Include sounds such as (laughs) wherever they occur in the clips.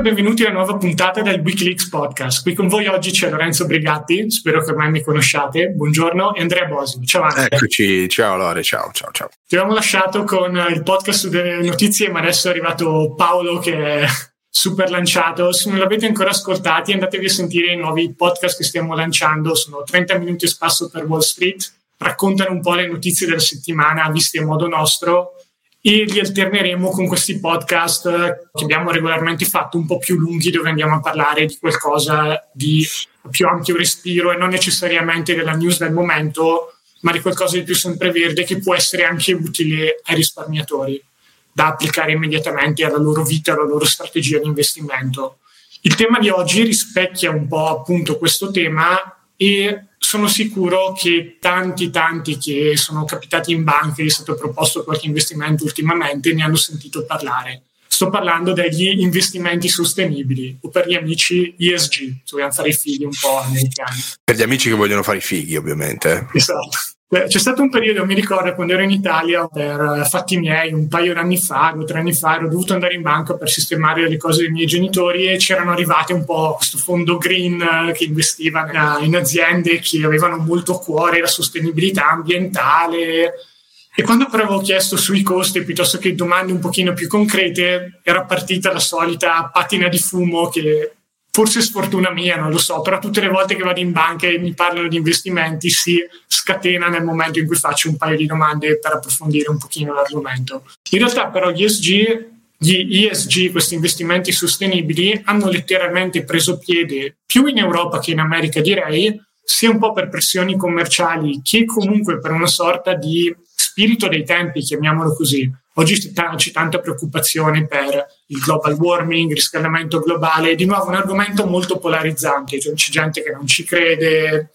E benvenuti alla nuova puntata del Wikileaks Podcast. Qui con voi oggi c'è Lorenzo Brigatti, spero che ormai mi conosciate. Buongiorno e Andrea Bosi. Ciao Andrea. Eccoci, ciao Lore, ciao, ciao, ciao. Ti avevamo lasciato con il podcast delle notizie, ma adesso è arrivato Paolo che è super lanciato. Se non l'avete ancora ascoltati, andatevi a sentire i nuovi podcast che stiamo lanciando. Sono 30 minuti e spasso per Wall Street. Raccontano un po' le notizie della settimana viste a modo nostro e li alterneremo con questi podcast che abbiamo regolarmente fatto un po' più lunghi dove andiamo a parlare di qualcosa di più ampio respiro e non necessariamente della news del momento, ma di qualcosa di più sempreverde che può essere anche utile ai risparmiatori da applicare immediatamente alla loro vita, alla loro strategia di investimento. Il tema di oggi rispecchia un po' appunto questo tema e sono sicuro che tanti, tanti che sono capitati in banca e è stato proposto qualche investimento ultimamente ne hanno sentito parlare. Sto parlando degli investimenti sostenibili o per gli amici ESG, se vogliamo fare i figli un po' americani. Per gli amici che vogliono fare i figli, ovviamente. Esatto. C'è stato un periodo, mi ricordo, quando ero in Italia per fatti miei, un paio di anni fa, due o tre anni fa, ero dovuto andare in banca per sistemare le cose dei miei genitori e c'erano arrivate un po' questo fondo green eh, che investiva in aziende che avevano molto a cuore la sostenibilità ambientale. E quando però avevo chiesto sui costi piuttosto che domande un pochino più concrete, era partita la solita patina di fumo che forse sfortuna mia, non lo so, però tutte le volte che vado in banca e mi parlano di investimenti si scatena nel momento in cui faccio un paio di domande per approfondire un pochino l'argomento. In realtà però gli ESG, gli ESG, questi investimenti sostenibili, hanno letteralmente preso piede più in Europa che in America direi, sia un po' per pressioni commerciali che comunque per una sorta di spirito dei tempi, chiamiamolo così. Oggi c'è tanta preoccupazione per il global warming, il riscaldamento globale, di nuovo un argomento molto polarizzante, cioè c'è gente che non ci crede,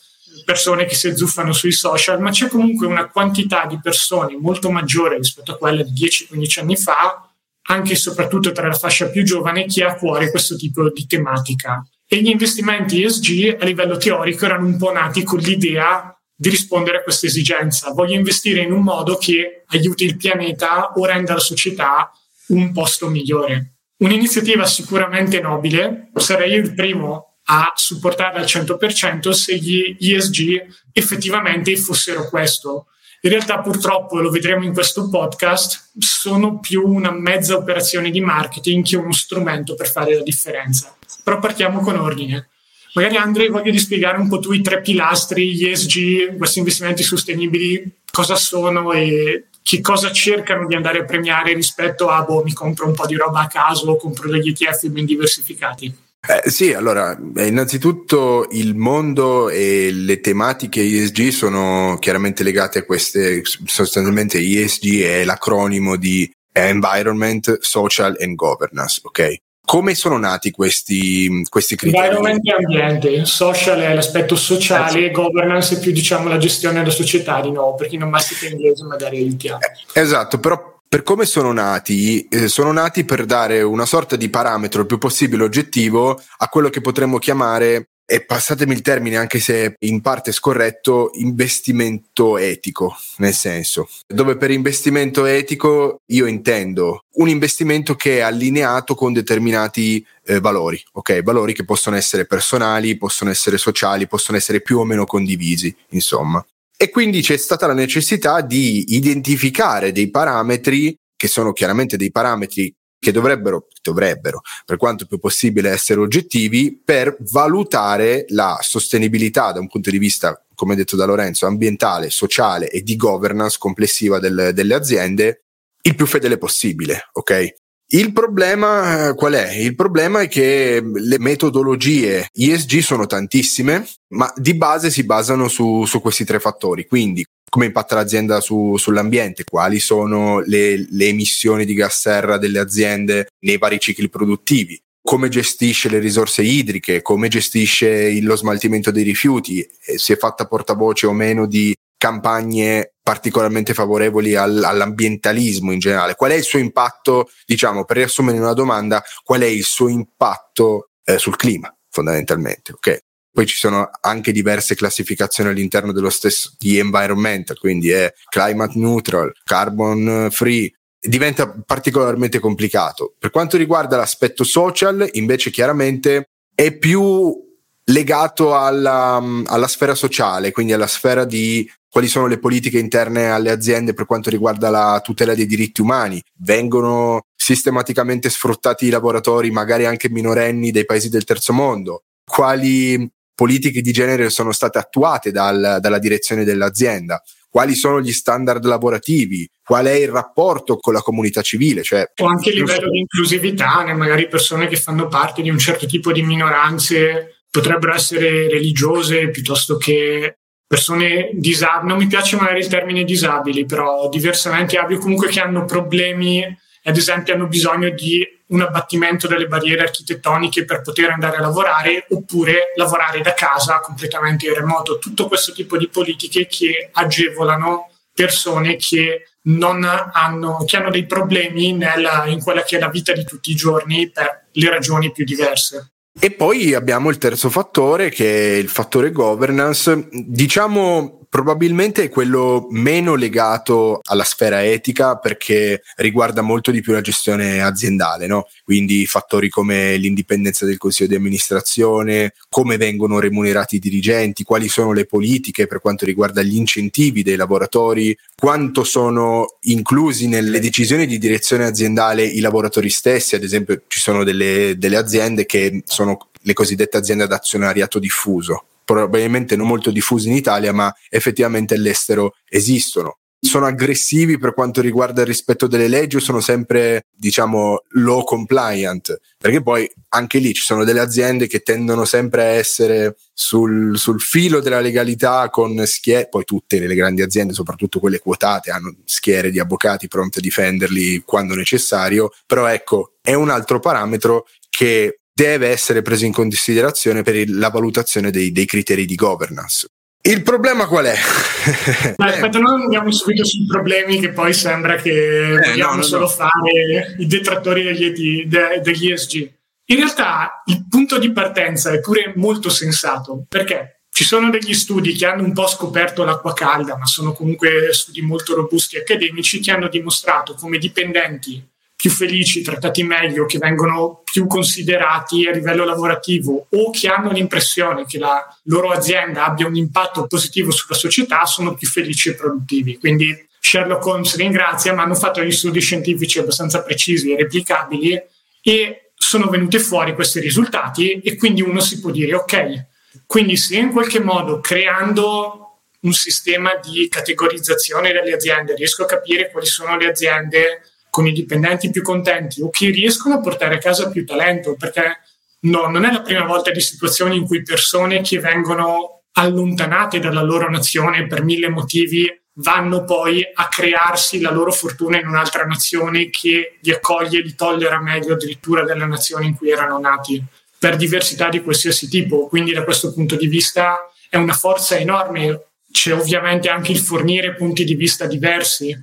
persone che si azzuffano sui social, ma c'è comunque una quantità di persone molto maggiore rispetto a quella di 10-15 anni fa, anche e soprattutto tra la fascia più giovane, che ha a cuore questo tipo di tematica. E gli investimenti ESG a livello teorico erano un po' nati con l'idea di rispondere a questa esigenza. Voglio investire in un modo che aiuti il pianeta o renda la società un posto migliore. Un'iniziativa sicuramente nobile, sarei il primo a supportarla al 100% se gli ESG effettivamente fossero questo. In realtà purtroppo, lo vedremo in questo podcast, sono più una mezza operazione di marketing che uno strumento per fare la differenza. Però partiamo con ordine. Magari Andre voglio di spiegare un po' tu i tre pilastri, gli ESG, questi investimenti sostenibili, cosa sono e che cosa cercano di andare a premiare rispetto a, boh, mi compro un po' di roba a caso o compro degli ETF ben diversificati. Eh, sì, allora, innanzitutto il mondo e le tematiche ESG sono chiaramente legate a queste, sostanzialmente ESG è l'acronimo di Environment, Social and Governance, ok? Come sono nati questi, questi criteri? Environment e ambiente, social è l'aspetto sociale, eh governance è più diciamo la gestione della società di nuovo, per chi non mastica inglese magari aiutiamo. Eh, esatto, però per come sono nati, eh, sono nati per dare una sorta di parametro il più possibile oggettivo a quello che potremmo chiamare e passatemi il termine anche se in parte scorretto, investimento etico, nel senso, dove per investimento etico io intendo un investimento che è allineato con determinati eh, valori, ok? Valori che possono essere personali, possono essere sociali, possono essere più o meno condivisi, insomma. E quindi c'è stata la necessità di identificare dei parametri che sono chiaramente dei parametri che dovrebbero, dovrebbero, per quanto più possibile, essere oggettivi per valutare la sostenibilità da un punto di vista, come detto da Lorenzo, ambientale, sociale e di governance complessiva del, delle aziende il più fedele possibile, ok? Il problema qual è? Il problema è che le metodologie ESG sono tantissime, ma di base si basano su, su questi tre fattori. Quindi come impatta l'azienda su, sull'ambiente, quali sono le, le emissioni di gas serra delle aziende nei vari cicli produttivi, come gestisce le risorse idriche, come gestisce lo smaltimento dei rifiuti, si è fatta portavoce o meno di campagne particolarmente favorevoli al, all'ambientalismo in generale. Qual è il suo impatto, diciamo, per riassumere in una domanda, qual è il suo impatto eh, sul clima, fondamentalmente? Ok. Poi ci sono anche diverse classificazioni all'interno dello stesso di environmental, quindi è climate neutral, carbon free, diventa particolarmente complicato. Per quanto riguarda l'aspetto social, invece chiaramente è più legato alla, alla, sfera sociale, quindi alla sfera di quali sono le politiche interne alle aziende per quanto riguarda la tutela dei diritti umani. Vengono sistematicamente sfruttati i lavoratori, magari anche minorenni, dei paesi del terzo mondo. Quali politiche di genere sono state attuate dal, dalla direzione dell'azienda? quali sono gli standard lavorativi, qual è il rapporto con la comunità civile. Cioè, o anche il livello di inclusività, magari persone che fanno parte di un certo tipo di minoranze potrebbero essere religiose piuttosto che persone disabili. Non mi piace magari il termine disabili, però diversamente abili comunque che hanno problemi, ad esempio hanno bisogno di un abbattimento delle barriere architettoniche per poter andare a lavorare oppure lavorare da casa completamente in remoto. Tutto questo tipo di politiche che agevolano persone che non hanno, che hanno dei problemi nella, in quella che è la vita di tutti i giorni per le ragioni più diverse. E poi abbiamo il terzo fattore che è il fattore governance. Diciamo Probabilmente è quello meno legato alla sfera etica perché riguarda molto di più la gestione aziendale, no? quindi fattori come l'indipendenza del consiglio di amministrazione, come vengono remunerati i dirigenti, quali sono le politiche per quanto riguarda gli incentivi dei lavoratori, quanto sono inclusi nelle decisioni di direzione aziendale i lavoratori stessi, ad esempio ci sono delle, delle aziende che sono le cosiddette aziende ad azionariato diffuso probabilmente non molto diffusi in Italia, ma effettivamente all'estero esistono. Sono aggressivi per quanto riguarda il rispetto delle leggi o sono sempre, diciamo, low compliant? Perché poi anche lì ci sono delle aziende che tendono sempre a essere sul, sul filo della legalità con schiere, poi tutte le grandi aziende, soprattutto quelle quotate, hanno schiere di avvocati pronti a difenderli quando necessario, però ecco, è un altro parametro che deve essere preso in considerazione per la valutazione dei, dei criteri di governance. Il problema qual è? (laughs) Ma aspetta, non andiamo subito sui problemi che poi sembra che eh, vogliamo no, solo no. fare i detrattori degli, degli ESG. In realtà il punto di partenza è pure molto sensato, perché ci sono degli studi che hanno un po' scoperto l'acqua calda, ma sono comunque studi molto robusti accademici che hanno dimostrato come dipendenti più felici, trattati meglio, che vengono più considerati a livello lavorativo o che hanno l'impressione che la loro azienda abbia un impatto positivo sulla società, sono più felici e produttivi. Quindi Sherlock Holmes ringrazia, ma hanno fatto gli studi scientifici abbastanza precisi e replicabili e sono venuti fuori questi risultati e quindi uno si può dire ok, quindi se in qualche modo creando un sistema di categorizzazione delle aziende riesco a capire quali sono le aziende con i dipendenti più contenti o che riescono a portare a casa più talento, perché no, non è la prima volta di situazioni in cui persone che vengono allontanate dalla loro nazione per mille motivi vanno poi a crearsi la loro fortuna in un'altra nazione che li accoglie li tollera meglio addirittura della nazione in cui erano nati, per diversità di qualsiasi tipo. Quindi da questo punto di vista è una forza enorme. C'è ovviamente anche il fornire punti di vista diversi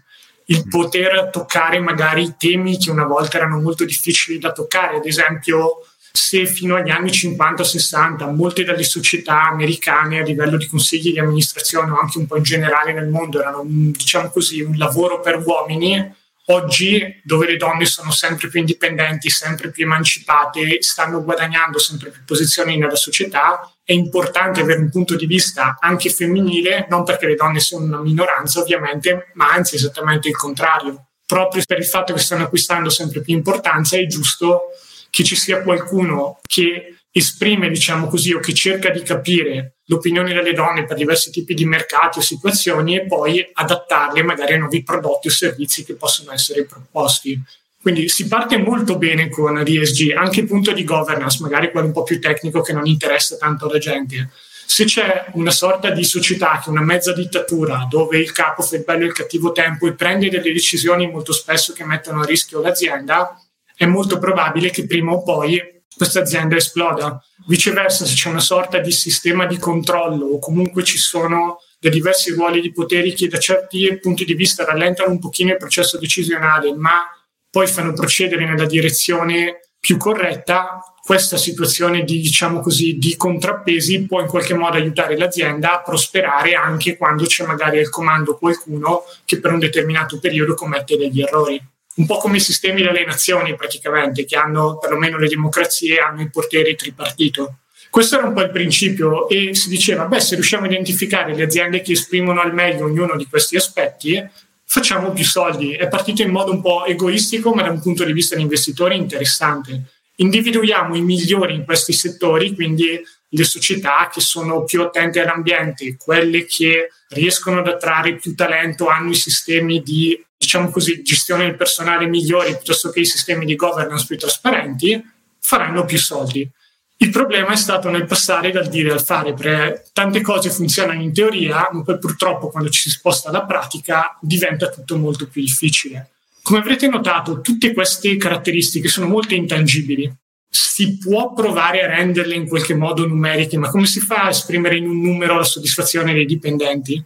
il poter toccare magari temi che una volta erano molto difficili da toccare, ad esempio se fino agli anni 50-60 molte delle società americane a livello di consigli di amministrazione o anche un po' in generale nel mondo erano diciamo così un lavoro per uomini, oggi dove le donne sono sempre più indipendenti, sempre più emancipate, stanno guadagnando sempre più posizioni nella società, è importante avere un punto di vista anche femminile, non perché le donne sono una minoranza ovviamente, ma anzi esattamente il contrario. Proprio per il fatto che stanno acquistando sempre più importanza è giusto che ci sia qualcuno che esprime, diciamo così, o che cerca di capire l'opinione delle donne per diversi tipi di mercati o situazioni e poi adattarle magari a nuovi prodotti o servizi che possono essere proposti. Quindi si parte molto bene con l'ESG, anche il punto di governance, magari quello un po' più tecnico che non interessa tanto alla gente. Se c'è una sorta di società che è una mezza dittatura dove il capo fa il bello e il cattivo tempo e prende delle decisioni molto spesso che mettono a rischio l'azienda, è molto probabile che prima o poi questa azienda esploda. Viceversa, se c'è una sorta di sistema di controllo o comunque ci sono dei diversi ruoli di poteri che da certi punti di vista rallentano un pochino il processo decisionale, ma poi fanno procedere nella direzione più corretta, questa situazione di, diciamo così, di contrappesi può in qualche modo aiutare l'azienda a prosperare anche quando c'è magari al comando qualcuno che per un determinato periodo commette degli errori. Un po' come i sistemi delle nazioni praticamente, che hanno perlomeno le democrazie, hanno i poteri tripartito. Questo era un po' il principio e si diceva, beh, se riusciamo a identificare le aziende che esprimono al meglio ognuno di questi aspetti, facciamo più soldi. È partito in modo un po' egoistico, ma da un punto di vista di investitori interessante. Individuiamo i migliori in questi settori, quindi le società che sono più attente all'ambiente, quelle che riescono ad attrarre più talento, hanno i sistemi di diciamo così, gestione del personale migliori piuttosto che i sistemi di governance più trasparenti, faranno più soldi. Il problema è stato nel passare dal dire al fare, perché tante cose funzionano in teoria, ma poi purtroppo quando ci si sposta alla pratica diventa tutto molto più difficile. Come avrete notato, tutte queste caratteristiche sono molto intangibili. Si può provare a renderle in qualche modo numeriche, ma come si fa a esprimere in un numero la soddisfazione dei dipendenti?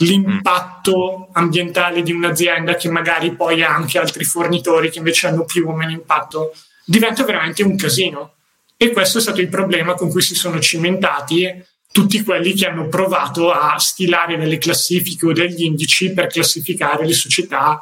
L'impatto ambientale di un'azienda che magari poi ha anche altri fornitori che invece hanno più o meno impatto, diventa veramente un casino. E questo è stato il problema con cui si sono cimentati tutti quelli che hanno provato a stilare delle classifiche o degli indici per classificare le società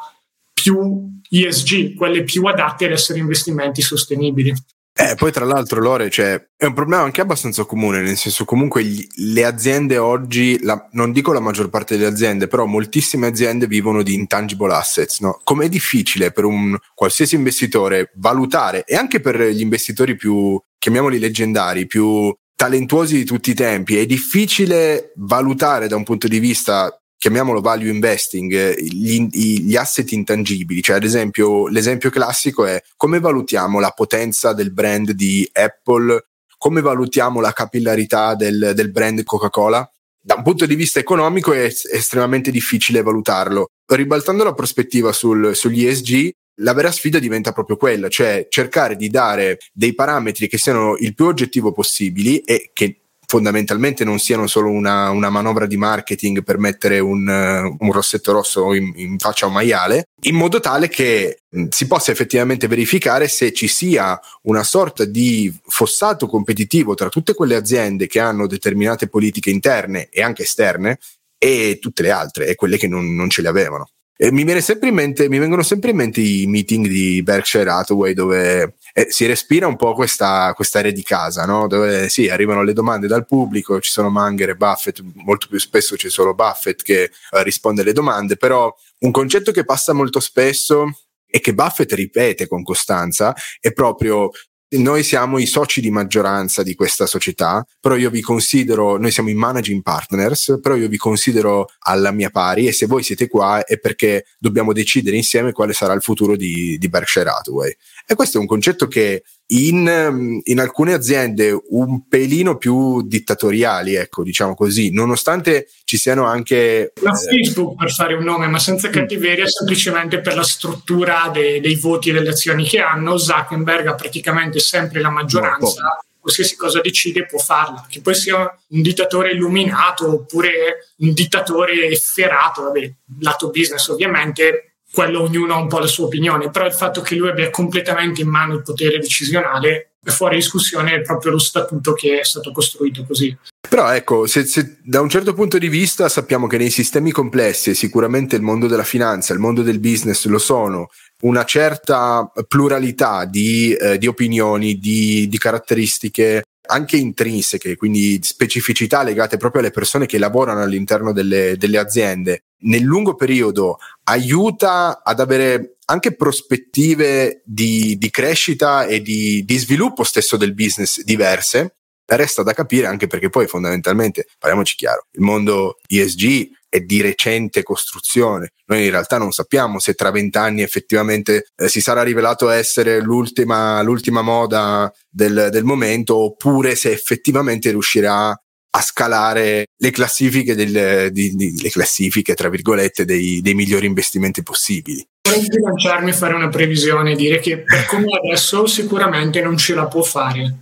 più ESG, quelle più adatte ad essere investimenti sostenibili. Eh, poi tra l'altro Lore, cioè, è un problema anche abbastanza comune, nel senso comunque gli, le aziende oggi, la, non dico la maggior parte delle aziende, però moltissime aziende vivono di intangible assets, no? Com'è difficile per un qualsiasi investitore valutare, e anche per gli investitori più, chiamiamoli leggendari, più talentuosi di tutti i tempi, è difficile valutare da un punto di vista chiamiamolo value investing, gli, gli, asset intangibili, cioè ad esempio l'esempio classico è come valutiamo la potenza del brand di Apple, come valutiamo la capillarità del, del brand Coca-Cola. Da un punto di vista economico è, estremamente difficile valutarlo. Ribaltando la prospettiva sul, sugli ESG, la vera sfida diventa proprio quella, cioè cercare di dare dei parametri che siano il più oggettivo possibili e che fondamentalmente non siano solo una, una manovra di marketing per mettere un, uh, un rossetto rosso in, in, faccia a un maiale, in modo tale che mh, si possa effettivamente verificare se ci sia una sorta di fossato competitivo tra tutte quelle aziende che hanno determinate politiche interne e anche esterne e tutte le altre, e quelle che non, non ce le avevano. E mi, mente, mi vengono sempre in mente i meeting di Berkshire Hathaway dove eh, si respira un po' questa, questa area di casa, no? dove sì, arrivano le domande dal pubblico, ci sono Manger e Buffett, molto più spesso c'è solo Buffett che eh, risponde alle domande, però un concetto che passa molto spesso e che Buffett ripete con costanza è proprio noi siamo i soci di maggioranza di questa società, però io vi considero, noi siamo i managing partners, però io vi considero alla mia pari e se voi siete qua è perché dobbiamo decidere insieme quale sarà il futuro di, di Berkshire Hathaway. E questo è un concetto che in, in, alcune aziende un pelino più dittatoriali, ecco, diciamo così, nonostante ci siano anche... La eh, Facebook per fare un nome, ma senza cattiveria, semplicemente per la struttura de, dei voti e delle azioni che hanno, Zuckerberg ha praticamente sempre la maggioranza. Qualsiasi cosa decide può farla, che poi sia un dittatore illuminato oppure un dittatore efferato, vabbè, lato business ovviamente, quello ognuno ha un po' la sua opinione, però il fatto che lui abbia completamente in mano il potere decisionale è fuori discussione, è proprio lo statuto che è stato costruito così. Però ecco, se, se, da un certo punto di vista sappiamo che nei sistemi complessi, sicuramente il mondo della finanza, il mondo del business lo sono, una certa pluralità di, eh, di opinioni, di, di caratteristiche anche intrinseche, quindi specificità legate proprio alle persone che lavorano all'interno delle, delle aziende, nel lungo periodo aiuta ad avere anche prospettive di, di crescita e di, di sviluppo stesso del business diverse. Resta da capire anche perché poi fondamentalmente, parliamoci chiaro, il mondo ESG è di recente costruzione. Noi in realtà non sappiamo se tra vent'anni effettivamente eh, si sarà rivelato essere l'ultima, l'ultima moda del, del momento oppure se effettivamente riuscirà a scalare le classifiche, del, di, di, le classifiche tra virgolette, dei, dei migliori investimenti possibili. Vorrei lanciarmi a fare una previsione e dire che per come adesso sicuramente non ce la può fare.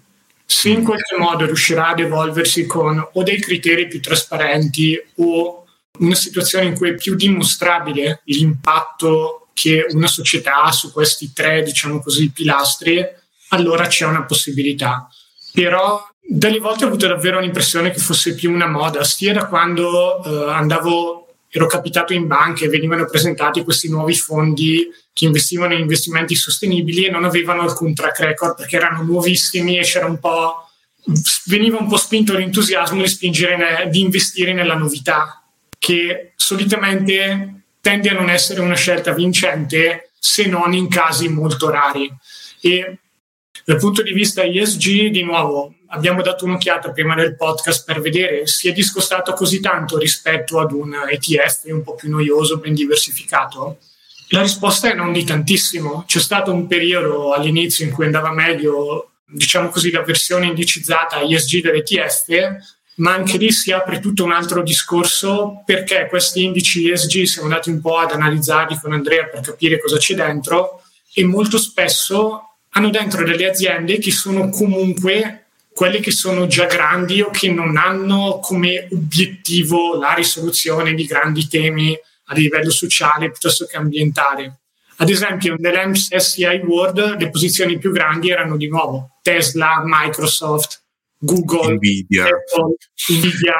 Se in qualche modo riuscirà ad evolversi con o dei criteri più trasparenti o una situazione in cui è più dimostrabile l'impatto che una società ha su questi tre, diciamo così, pilastri, allora c'è una possibilità. Però delle volte ho avuto davvero l'impressione che fosse più una moda, sia da quando eh, andavo ero capitato in banca e venivano presentati questi nuovi fondi che investivano in investimenti sostenibili e non avevano alcun track record perché erano nuovissimi e c'era un po' veniva un po' spinto l'entusiasmo di spingere di investire nella novità che solitamente tende a non essere una scelta vincente se non in casi molto rari e dal punto di vista ESG di nuovo abbiamo dato un'occhiata prima del podcast per vedere si è discostato così tanto rispetto ad un ETF un po' più noioso, ben diversificato? La risposta è non di tantissimo. C'è stato un periodo all'inizio in cui andava meglio, diciamo così, la versione indicizzata ESG dell'ETF, ma anche lì si apre tutto un altro discorso perché questi indici ESG siamo andati un po' ad analizzarli con Andrea per capire cosa c'è dentro e molto spesso hanno dentro delle aziende che sono comunque quelle che sono già grandi o che non hanno come obiettivo la risoluzione di grandi temi a livello sociale piuttosto che ambientale. Ad esempio, nell'MSCI World le posizioni più grandi erano di nuovo Tesla, Microsoft, Google, Nvidia. Apple, Nvidia.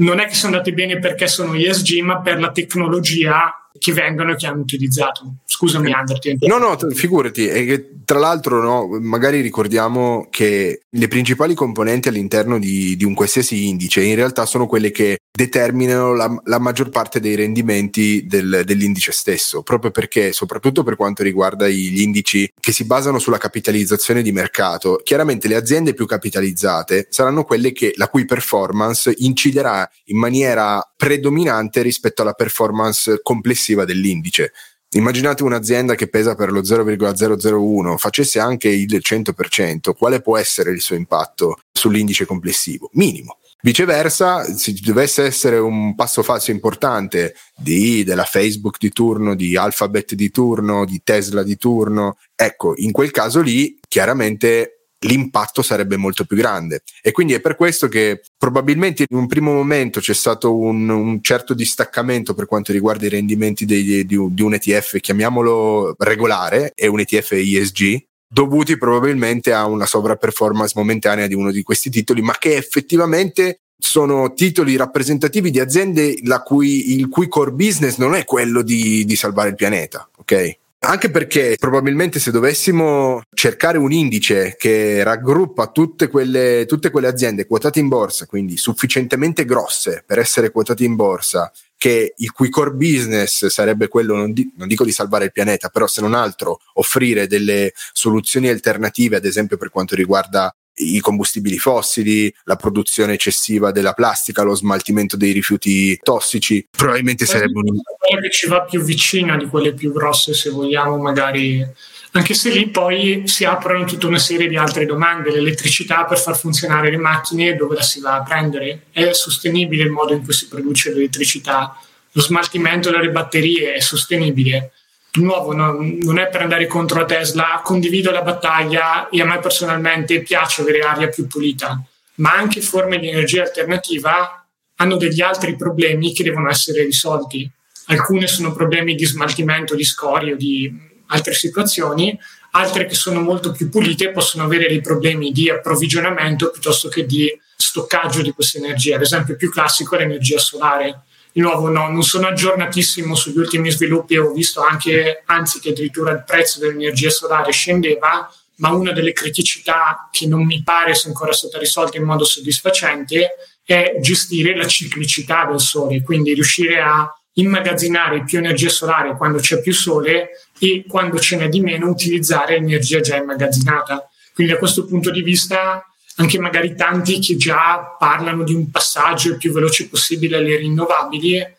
Non è che sono andate bene perché sono ESG, ma per la tecnologia che vengono e che hanno utilizzato. Scusami, Ander. No, no, figurati. E che, tra l'altro, no, magari ricordiamo che le principali componenti all'interno di, di, un qualsiasi indice in realtà sono quelle che determinano la, la maggior parte dei rendimenti del, dell'indice stesso, proprio perché, soprattutto per quanto riguarda gli indici che si basano sulla capitalizzazione di mercato, chiaramente le aziende più capitalizzate saranno quelle che, la cui performance inciderà in maniera predominante rispetto alla performance complessiva dell'indice. Immaginate un'azienda che pesa per lo 0,001, facesse anche il 100%, quale può essere il suo impatto sull'indice complessivo? Minimo. Viceversa, se dovesse essere un passo falso importante di, della Facebook di turno, di Alphabet di turno, di Tesla di turno, ecco, in quel caso lì chiaramente l'impatto sarebbe molto più grande. E quindi è per questo che probabilmente in un primo momento c'è stato un, un certo distaccamento per quanto riguarda i rendimenti dei, di, di un ETF, chiamiamolo regolare, e un ETF ESG, dovuti probabilmente a una sovraperformance momentanea di uno di questi titoli, ma che effettivamente sono titoli rappresentativi di aziende cui, il cui core business non è quello di, di salvare il pianeta, ok? Anche perché probabilmente se dovessimo cercare un indice che raggruppa tutte quelle, tutte quelle aziende quotate in borsa, quindi sufficientemente grosse per essere quotate in borsa, che il cui core business sarebbe quello, non, di, non, dico di salvare il pianeta, però se non altro offrire delle soluzioni alternative, ad esempio per quanto riguarda i combustibili fossili, la produzione eccessiva della plastica, lo smaltimento dei rifiuti tossici, probabilmente sarebbe un... Quella che ci va più vicina di quelle più grosse, se vogliamo, magari anche se lì poi si aprono tutta una serie di altre domande. L'elettricità per far funzionare le macchine, dove la si va a prendere? È sostenibile il modo in cui si produce l'elettricità? Lo smaltimento delle batterie è sostenibile? Nuovo no, non è per andare contro la Tesla, condivido la battaglia e a me personalmente piace avere aria più pulita, ma anche forme di energia alternativa hanno degli altri problemi che devono essere risolti. Alcune sono problemi di smaltimento di scorie o di altre situazioni, altre che sono molto più pulite possono avere dei problemi di approvvigionamento piuttosto che di stoccaggio di questa energia. Ad esempio, più classico è l'energia solare di nuovo no, non sono aggiornatissimo sugli ultimi sviluppi, ho visto anche, anzi che addirittura il prezzo dell'energia solare scendeva, ma una delle criticità che non mi pare sia ancora stata risolta in modo soddisfacente è gestire la ciclicità del sole, quindi riuscire a immagazzinare più energia solare quando c'è più sole e quando ce n'è di meno utilizzare l'energia già immagazzinata. Quindi da questo punto di vista anche magari tanti che già parlano di un passaggio il più veloce possibile alle rinnovabili,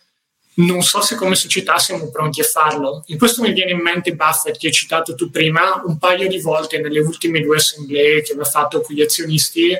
non so se come società siamo pronti a farlo. In questo mi viene in mente Buffett, che hai citato tu prima, un paio di volte nelle ultime due assemblee che aveva fatto con gli azionisti,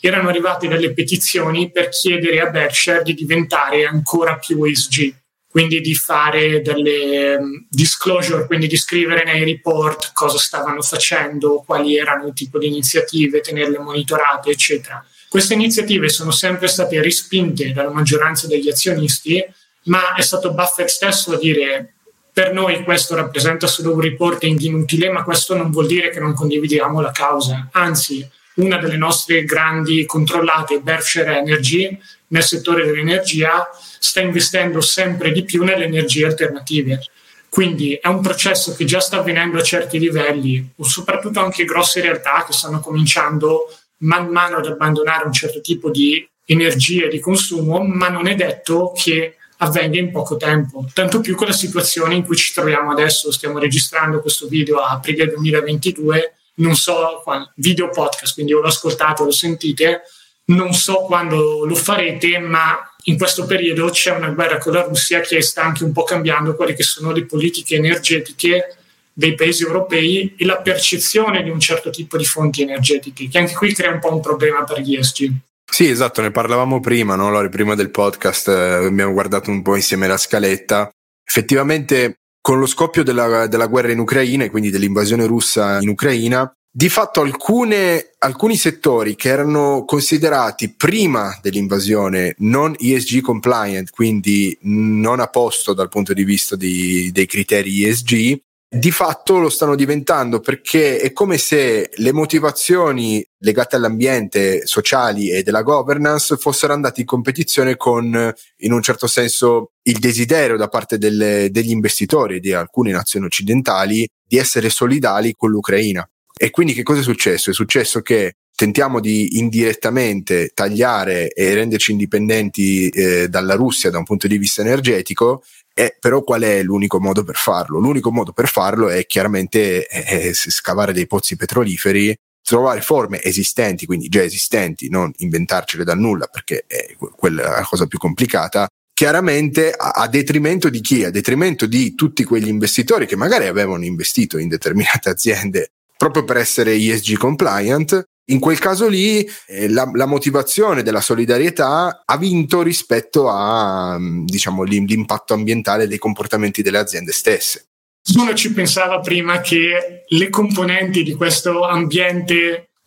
erano arrivate delle petizioni per chiedere a Berkshire di diventare ancora più ESG quindi di fare delle um, disclosure, quindi di scrivere nei report cosa stavano facendo, quali erano il tipo di iniziative, tenerle monitorate, eccetera. Queste iniziative sono sempre state respinte dalla maggioranza degli azionisti, ma è stato Buffett stesso a dire per noi questo rappresenta solo un reporting inutile, ma questo non vuol dire che non condividiamo la causa. Anzi, una delle nostre grandi controllate, Berkshire Energy, nel settore dell'energia, sta investendo sempre di più nelle energie alternative. Quindi è un processo che già sta avvenendo a certi livelli, o soprattutto anche grosse realtà che stanno cominciando man mano ad abbandonare un certo tipo di energie di consumo, ma non è detto che avvenga in poco tempo. Tanto più con la situazione in cui ci troviamo adesso. Stiamo registrando questo video a aprile 2022. Non so, video podcast, quindi o lo ascoltate o lo sentite. Non so quando lo farete, ma in questo periodo c'è una guerra con la Russia che sta anche un po' cambiando quelle che sono le politiche energetiche dei paesi europei e la percezione di un certo tipo di fonti energetiche, che anche qui crea un po' un problema per gli ESG. Sì, esatto, ne parlavamo prima, no? Lori, prima del podcast eh, abbiamo guardato un po' insieme la scaletta. Effettivamente, con lo scoppio della, della guerra in Ucraina e quindi dell'invasione russa in Ucraina, di fatto alcune, alcuni settori che erano considerati prima dell'invasione non ESG compliant, quindi non a posto dal punto di vista di, dei criteri ESG, di fatto lo stanno diventando perché è come se le motivazioni legate all'ambiente, sociali e della governance fossero andate in competizione con, in un certo senso, il desiderio da parte delle, degli investitori di alcune nazioni occidentali di essere solidali con l'Ucraina. E quindi che cosa è successo? È successo che tentiamo di indirettamente tagliare e renderci indipendenti eh, dalla Russia da un punto di vista energetico eh, però qual è l'unico modo per farlo? L'unico modo per farlo è chiaramente eh, scavare dei pozzi petroliferi, trovare forme esistenti, quindi già esistenti, non inventarcele da nulla perché è quella la cosa più complicata, chiaramente a, detrimento di chi? A detrimento di tutti quegli investitori che magari avevano investito in determinate (laughs) aziende proprio per essere ESG compliant in quel caso lì eh, la, la, motivazione della solidarietà ha vinto rispetto a mm, diciamo, l'impatto ambientale dei comportamenti delle aziende stesse. Nessuno ci pensava prima che le componenti di questo ambiente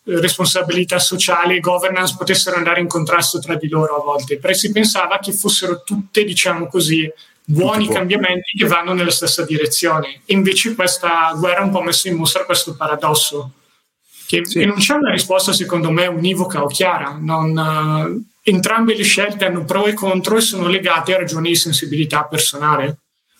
eh, responsabilità sociale e governance potessero andare in contrasto tra di loro a volte, però si pensava che fossero tutte, diciamo così, buoni cambiamenti che vanno nella stessa direzione. Invece questa guerra ha un po' messo in mostra questo paradosso che, sì. non c'è una risposta secondo me univoca o chiara. Non, uh, entrambe le scelte hanno pro e contro e sono legate a ragioni di sensibilità personale.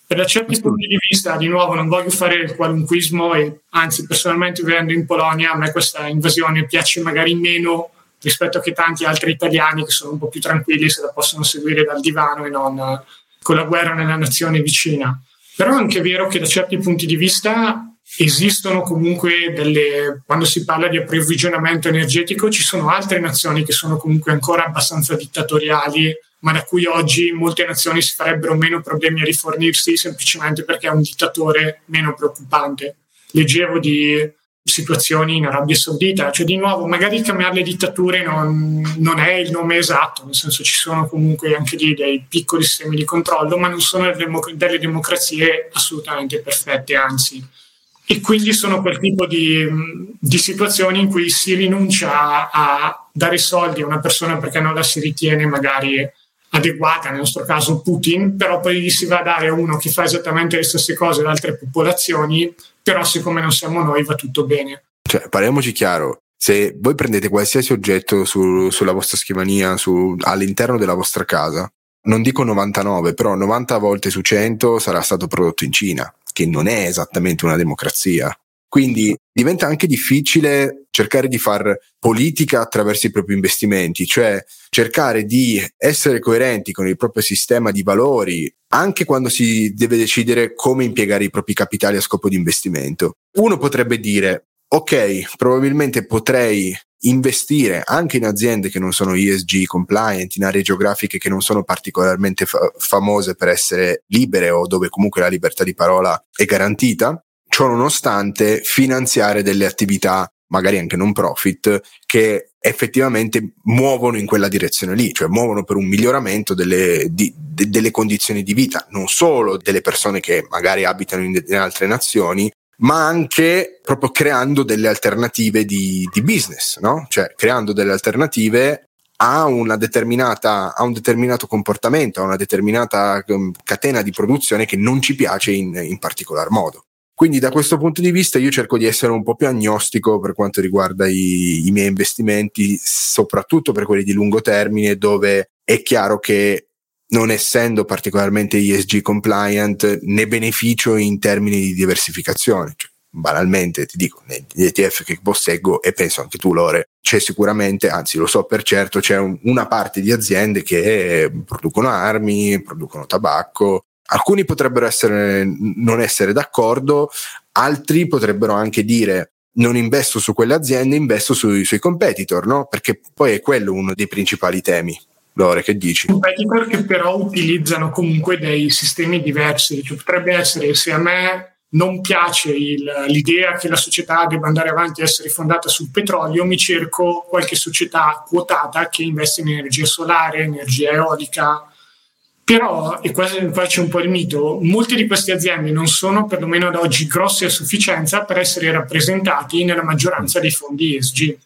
Per certi punti di vista, di nuovo, non voglio fare il qualunquismo e anzi, personalmente vivendo in Polonia, a me questa invasione piace magari meno rispetto a che tanti altri italiani che sono un po' più tranquilli se la possono seguire dal divano e non uh, con la guerra nella nazione vicina. Però è anche vero che da certi punti di vista esistono comunque delle, quando si parla di approvvigionamento energetico, ci sono altre nazioni che sono comunque ancora abbastanza dittatoriali, ma da cui oggi molte nazioni si farebbero meno problemi a rifornirsi semplicemente perché è un dittatore meno preoccupante. Leggevo di situazioni in Arabia Saudita, cioè di nuovo magari cambiare le dittature non, non, è il nome esatto, nel senso ci sono comunque anche lì dei piccoli sistemi di controllo, ma non sono delle democrazie assolutamente perfette, anzi. E quindi sono quel tipo di, di, situazioni in cui si rinuncia a dare soldi a una persona perché non la si ritiene magari adeguata, nel nostro caso Putin, però poi gli si va a dare uno che fa esattamente le stesse cose da altre popolazioni, però siccome non siamo noi va tutto bene. Cioè, parliamoci chiaro, se voi prendete qualsiasi oggetto su, sulla vostra scrivania, su, all'interno della vostra casa, non dico 99, però 90 volte su 100 sarà stato prodotto in Cina che non è esattamente una democrazia. Quindi diventa anche difficile cercare di far politica attraverso i propri investimenti, cioè cercare di essere coerenti con il proprio sistema di valori anche quando si deve decidere come impiegare i propri capitali a scopo di investimento. Uno potrebbe dire, ok, probabilmente potrei investire anche in aziende che non sono ESG compliant, in aree geografiche che non sono particolarmente fa- famose per essere libere o dove comunque la libertà di parola è garantita, ciò nonostante finanziare delle attività magari anche non profit, che effettivamente muovono in quella direzione lì, cioè muovono per un miglioramento delle, di, de, delle condizioni di vita, non solo delle persone che magari abitano in, in altre nazioni, ma anche proprio creando delle alternative di, di business, no? Cioè creando delle alternative a una determinata, a un determinato comportamento, a una determinata um, catena di produzione che non ci piace in, in particolar modo. Quindi da questo punto di vista io cerco di essere un po' più agnostico per quanto riguarda i, i miei investimenti, soprattutto per quelli di lungo termine, dove è chiaro che non essendo particolarmente ESG compliant ne beneficio in termini di diversificazione. Cioè, banalmente ti dico, negli ETF che posseggo e penso anche tu Lore, c'è sicuramente, anzi lo so per certo, c'è un, una parte di aziende che producono armi, producono tabacco, alcuni potrebbero essere, non essere d'accordo, altri potrebbero anche dire non investo su quelle aziende, investo sui suoi competitor, no? Perché poi è quello uno dei principali temi. Lore, che dici? Competitor che però utilizzano comunque dei sistemi diversi, cioè, potrebbe essere se a me non piace il, l'idea che la società debba andare avanti e essere fondata sul petrolio, mi cerco qualche società quotata che investe in energia solare, energia eolica. Però, e qua, qua c'è un po' il mito, molte di queste aziende non sono perlomeno ad oggi grosse a sufficienza per essere rappresentati nella maggioranza dei fondi ESG.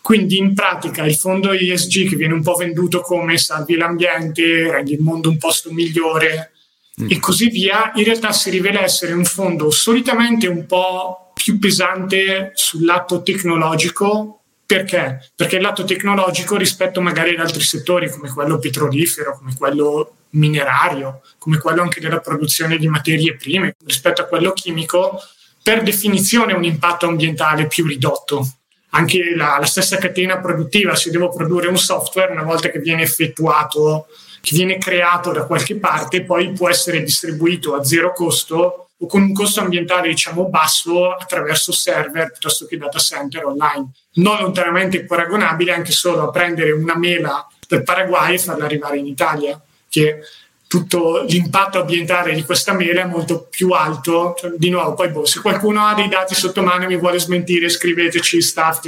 Quindi in pratica il fondo ESG che viene un po' venduto come salvi l'ambiente, rendi il mondo un posto migliore, mm. e così via, in realtà si rivela essere un fondo solitamente un po' più pesante sul lato tecnologico. Perché? Perché il lato tecnologico rispetto magari ad altri settori come quello petrolifero, come quello minerario, come quello anche della produzione di materie prime, rispetto a quello chimico, per definizione un impatto ambientale più ridotto. Anche la, la stessa catena produttiva, se devo produrre un software, una volta che viene effettuato che viene creato da qualche parte poi può essere distribuito a zero costo o con un costo ambientale diciamo basso attraverso server piuttosto che data center online. Non lontanamente paragonabile anche solo a prendere una mela del Paraguay e farla arrivare in Italia, che tutto l'impatto ambientale di questa mela è molto più alto. Cioè, di nuovo, poi boh, se qualcuno ha dei dati sotto mano e mi vuole smentire, scriveteci staff,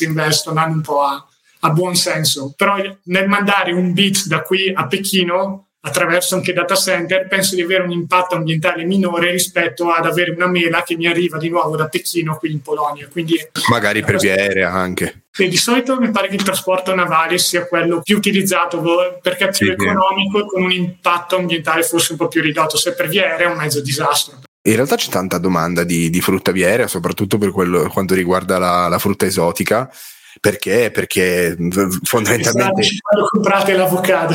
Invest, andando un po' a, ha buon senso, però nel mandare un bit da qui a Pechino attraverso anche data center penso di avere un impatto ambientale minore rispetto ad avere una mela che mi arriva di nuovo da Pechino qui in Polonia. Quindi, Magari per via aerea anche. E di solito mi pare che il trasporto navale sia quello più utilizzato perché è più sì, economico e con un impatto ambientale forse un po' più ridotto. Se per via aerea è un mezzo disastro. In realtà c'è tanta domanda di, di frutta via aerea, soprattutto per quello, quanto riguarda la, la frutta esotica perché? Perché fondamentalmente... Quando comprate l'avocado.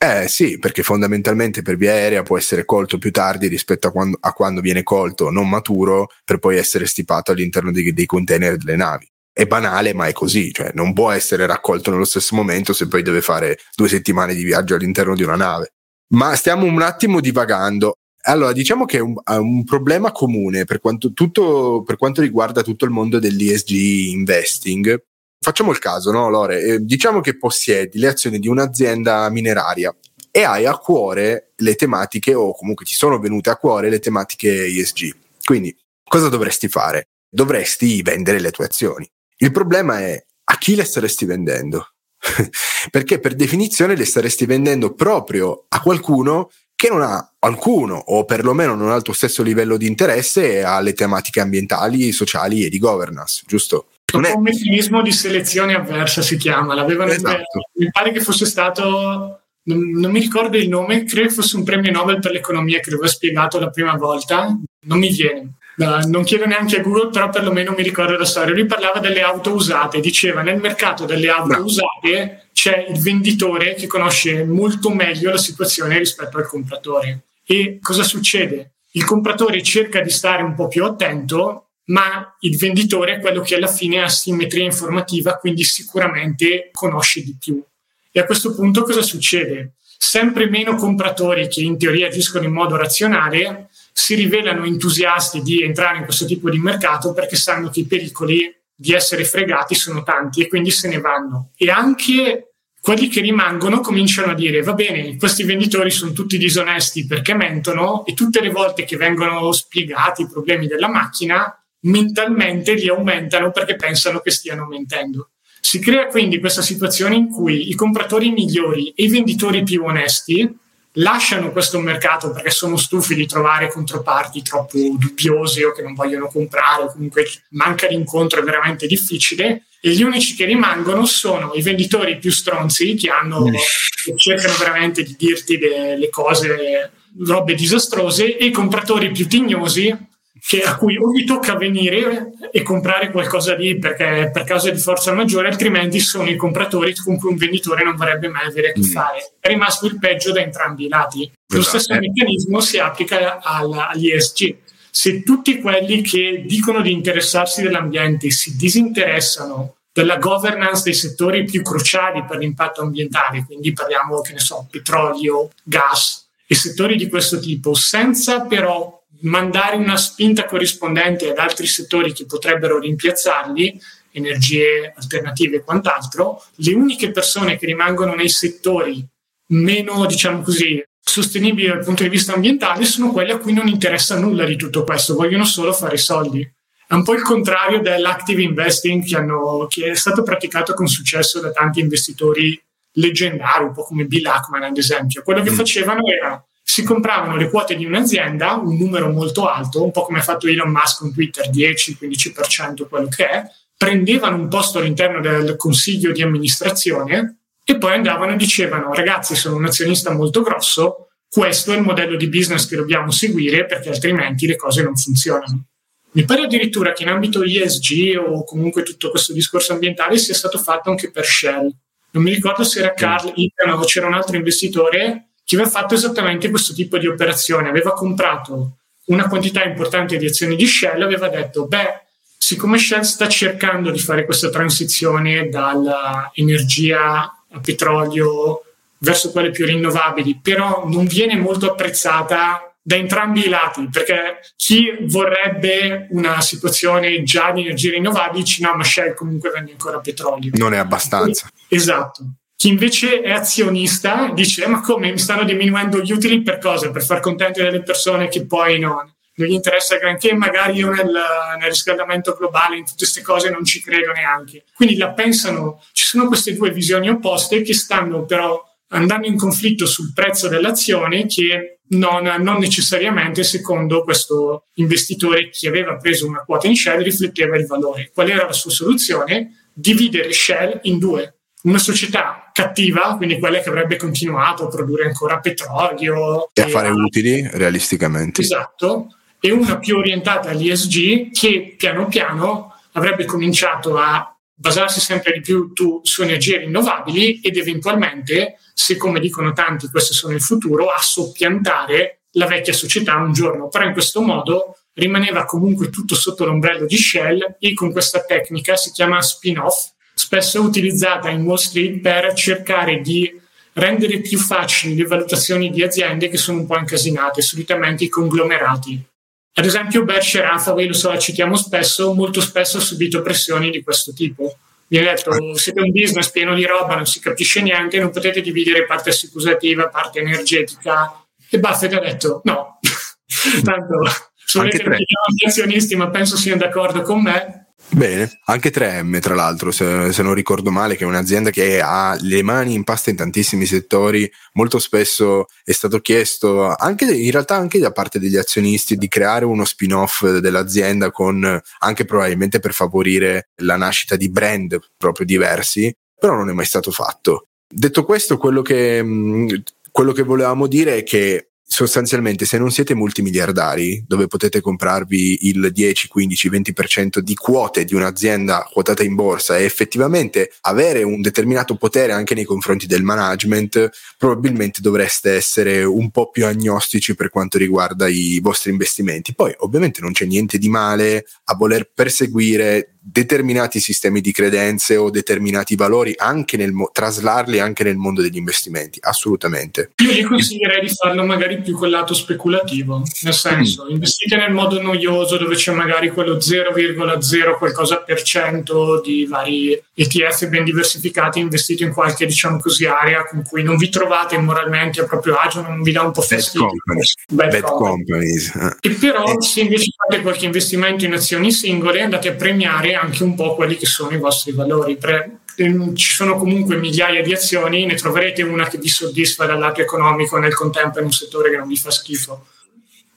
Eh sì, perché fondamentalmente per via aerea può essere colto più tardi rispetto a quando, a quando viene colto non maturo per poi essere stipato all'interno dei, dei container delle navi. È banale, ma è così, cioè non può essere raccolto nello stesso momento se poi deve fare due settimane di viaggio all'interno di una nave. Ma stiamo un attimo divagando. Allora, diciamo che è un, è un problema comune per quanto, tutto, per quanto riguarda tutto il mondo dell'ESG investing Facciamo il caso, no, Lore? Eh, diciamo che possiedi le azioni di un'azienda mineraria e hai a cuore le tematiche, o comunque ti sono venute a cuore le tematiche ESG. Quindi, cosa dovresti fare? Dovresti vendere le tue azioni. Il problema è a chi le staresti vendendo? (laughs) Perché per definizione le staresti vendendo proprio a qualcuno che non ha alcuno o perlomeno non ha il tuo stesso livello di interesse alle tematiche ambientali, sociali e di governance, giusto? Non è... Un meccanismo di selezione avversa si chiama, l'avevano esatto. mi pare che fosse stato, non, non, mi ricordo il nome, credo che fosse un premio Nobel per l'economia che l'aveva spiegato la prima volta, non mi viene. non chiedo neanche a Google, però perlomeno mi ricordo la storia. Lui parlava delle auto usate, diceva nel mercato delle auto no. usate c'è il venditore che conosce molto meglio la situazione rispetto al compratore. E cosa succede? Il compratore cerca di stare un po' più attento ma il venditore è quello che alla fine ha simmetria informativa, quindi sicuramente conosce di più. E a questo punto cosa succede? Sempre meno compratori che in teoria agiscono in modo razionale si rivelano entusiasti di entrare in questo tipo di mercato perché sanno che i pericoli di essere fregati sono tanti e quindi se ne vanno. E anche quelli che rimangono cominciano a dire va bene, questi venditori sono tutti disonesti perché mentono e tutte le volte che vengono spiegati i problemi della macchina mentalmente li aumentano perché pensano che stiano mentendo. Si crea quindi questa situazione in cui i compratori migliori e i venditori più onesti lasciano questo mercato perché sono stufi di trovare controparti troppo dubbiose o che non vogliono comprare o comunque manca l'incontro è veramente difficile e gli unici che rimangono sono i venditori più stronzi che, hanno, che cercano veramente di dirti le, le cose, robe disastrose e i compratori più tignosi che, a cui o gli tocca venire e comprare qualcosa lì perché per causa di forza maggiore, altrimenti sono i compratori con cui un venditore non vorrebbe mai avere a che mm. fare. È rimasto il peggio da entrambi i lati. Lo esatto. stesso meccanismo si applica agli ESG. Se tutti quelli che dicono di interessarsi dell'ambiente si disinteressano della governance dei settori più cruciali per l'impatto ambientale, quindi parliamo, che ne so, petrolio, gas e settori di questo tipo, senza però mandare una spinta corrispondente ad altri settori che potrebbero rimpiazzarli, energie alternative e quant'altro, le uniche persone che rimangono nei settori meno, diciamo così, sostenibili dal punto di vista ambientale sono quelle a cui non interessa nulla di tutto questo, vogliono solo fare soldi. È un po' il contrario dell'active investing che, hanno, che è stato praticato con successo da tanti investitori leggendari, un po' come Bill Ackman ad esempio. Quello che mm. facevano era si compravano le quote di un'azienda, un numero molto alto, un po' come ha fatto Elon Musk con Twitter, 10-15% quello che è, prendevano un posto all'interno del consiglio di amministrazione e poi andavano e dicevano ragazzi sono un azionista molto grosso, questo è il modello di business che dobbiamo seguire perché altrimenti le cose non funzionano. Mi pare addirittura che in ambito ESG o comunque tutto questo discorso ambientale sia stato fatto anche per Shell. Non mi ricordo se era Carl Icahn o c'era un altro investitore che aveva fatto esattamente questo tipo di operazione. Aveva comprato una quantità importante di azioni di Shell, aveva detto, beh, siccome Shell sta cercando di fare questa transizione dall'energia a petrolio verso quelle più rinnovabili, però non viene molto apprezzata da entrambi i lati, perché chi vorrebbe una situazione già di energie rinnovabili dice no, ma Shell comunque vende ancora petrolio. Non è abbastanza. Esatto. Chi invece è azionista dice: Ma come mi stanno diminuendo gli utili per cosa? Per far contenti delle persone che poi non, non gli interessa granché, magari io nel, nel, riscaldamento globale, in tutte queste cose non ci credo neanche. Quindi la pensano, ci sono queste due visioni opposte che stanno però andando in conflitto sul prezzo dell'azione che non, non necessariamente secondo questo investitore che aveva preso una quota in Shell rifletteva il valore. Qual era la sua soluzione? Dividere Shell in due una società cattiva, quindi quella che avrebbe continuato a produrre ancora petrolio e a fare utili realisticamente. Esatto, e una più orientata all'ESG che piano piano avrebbe cominciato a basarsi sempre di più tu, su energie rinnovabili ed eventualmente, se come dicono tanti questo sono il futuro, a soppiantare la vecchia società un giorno. Però in questo modo rimaneva comunque tutto sotto l'ombrello di Shell e con questa tecnica si chiama spin-off, spesso utilizzata in Wall Street per cercare di rendere più facili le valutazioni di aziende che sono un po' incasinate, solitamente i conglomerati. Ad esempio Berkshire Hathaway, lo so, la citiamo spesso, molto spesso ha subito pressioni di questo tipo. Viene detto, siete un business pieno di roba, non si capisce niente, non potete dividere parte assicurativa, parte energetica. E Buffett ha detto, no, (laughs) tanto gli azionisti, ma penso siano d'accordo con me, Bene, anche 3M tra l'altro, se, se, non ricordo male, che è un'azienda che ha le mani in pasta in tantissimi settori, molto spesso è stato chiesto, anche, in realtà anche da parte degli azionisti, di creare uno spin-off dell'azienda con anche probabilmente per favorire la nascita di brand proprio diversi, però non è mai stato fatto. Detto questo, quello che, quello che volevamo dire è che sostanzialmente se non siete multimiliardari dove potete comprarvi il 10, 15, 20% di quote di un'azienda quotata in borsa e effettivamente avere un determinato potere anche nei confronti del management, probabilmente dovreste essere un po' più agnostici per quanto riguarda i vostri investimenti. Poi ovviamente non c'è niente di male a voler perseguire determinati sistemi di credenze o determinati valori anche nel traslarli anche nel mondo degli investimenti assolutamente io gli consiglierei di farlo magari più quel lato speculativo nel senso mm. investite nel modo noioso dove c'è magari quello 0,0 qualcosa per cento di vari ETF ben diversificati investiti in qualche diciamo così area con cui non vi trovate moralmente a proprio agio non vi dà un po' fastidio bad companies, bad bad companies. companies. e però eh. se invece fate qualche investimento in azioni singole andate a premiare anche un po' quelli che sono i vostri valori. Pre- ehm, ci sono comunque migliaia di azioni, ne troverete una che vi soddisfa dal lato economico nel contempo in un settore che non vi fa schifo.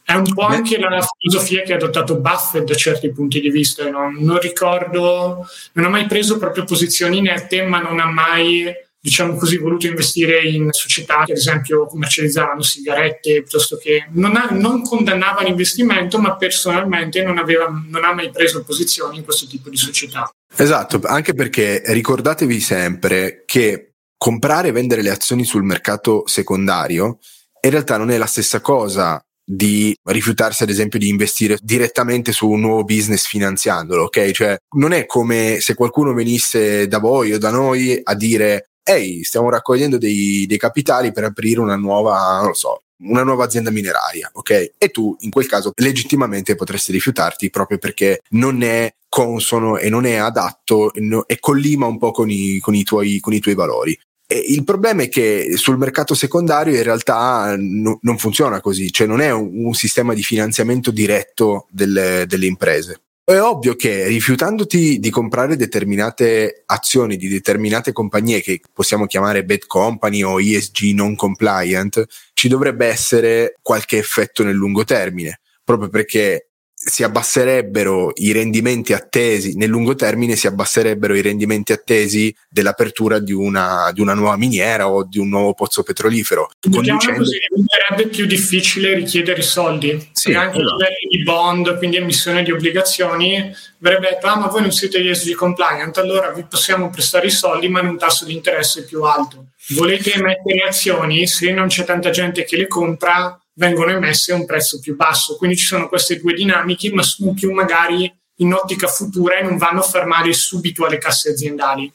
È un po' anche la filosofia che ha adottato Buffett da certi punti di vista. Non, non ricordo, non ha mai preso proprio posizioni nette, ma non ha mai diciamo così, voluto investire in società che ad esempio commercializzavano sigarette piuttosto che non, ha, non condannava l'investimento, ma personalmente non, aveva, non ha mai preso posizioni in questo tipo di società. Esatto, anche perché ricordatevi sempre che comprare e vendere le azioni sul mercato secondario in realtà non è la stessa cosa di rifiutarsi ad esempio di investire direttamente su un nuovo business finanziandolo, ok? Cioè non è come se qualcuno venisse da voi o da noi a dire ehi, stiamo raccogliendo dei, dei capitali per aprire una nuova, non lo so, una nuova azienda mineraria, ok? E tu in quel caso legittimamente potresti rifiutarti proprio perché non è consono e non è adatto e collima un po' con i, con i, tuoi, con i tuoi valori. E il problema è che sul mercato secondario in realtà no, non funziona così, cioè non è un, un sistema di finanziamento diretto delle, delle imprese. È ovvio che rifiutandoti di comprare determinate azioni di determinate compagnie che possiamo chiamare bad company o ESG non compliant, ci dovrebbe essere qualche effetto nel lungo termine, proprio perché si abbasserebbero i rendimenti attesi nel lungo termine, si abbasserebbero i rendimenti attesi dell'apertura di una, di una nuova miniera o di un nuovo pozzo petrolifero. Diciamo così, diventerebbe più difficile richiedere i soldi, sì, anche esatto. a livello di bond, quindi emissione di obbligazioni, verrebbe detto, ah ma voi non siete ESG compliant, allora vi possiamo prestare i soldi ma in un tasso di interesse più alto. Volete emettere azioni, se non c'è tanta gente che le compra, vengono emesse a un prezzo più basso. Quindi ci sono queste due dinamiche, ma sono più magari in ottica futura e non vanno a fermare subito alle casse aziendali.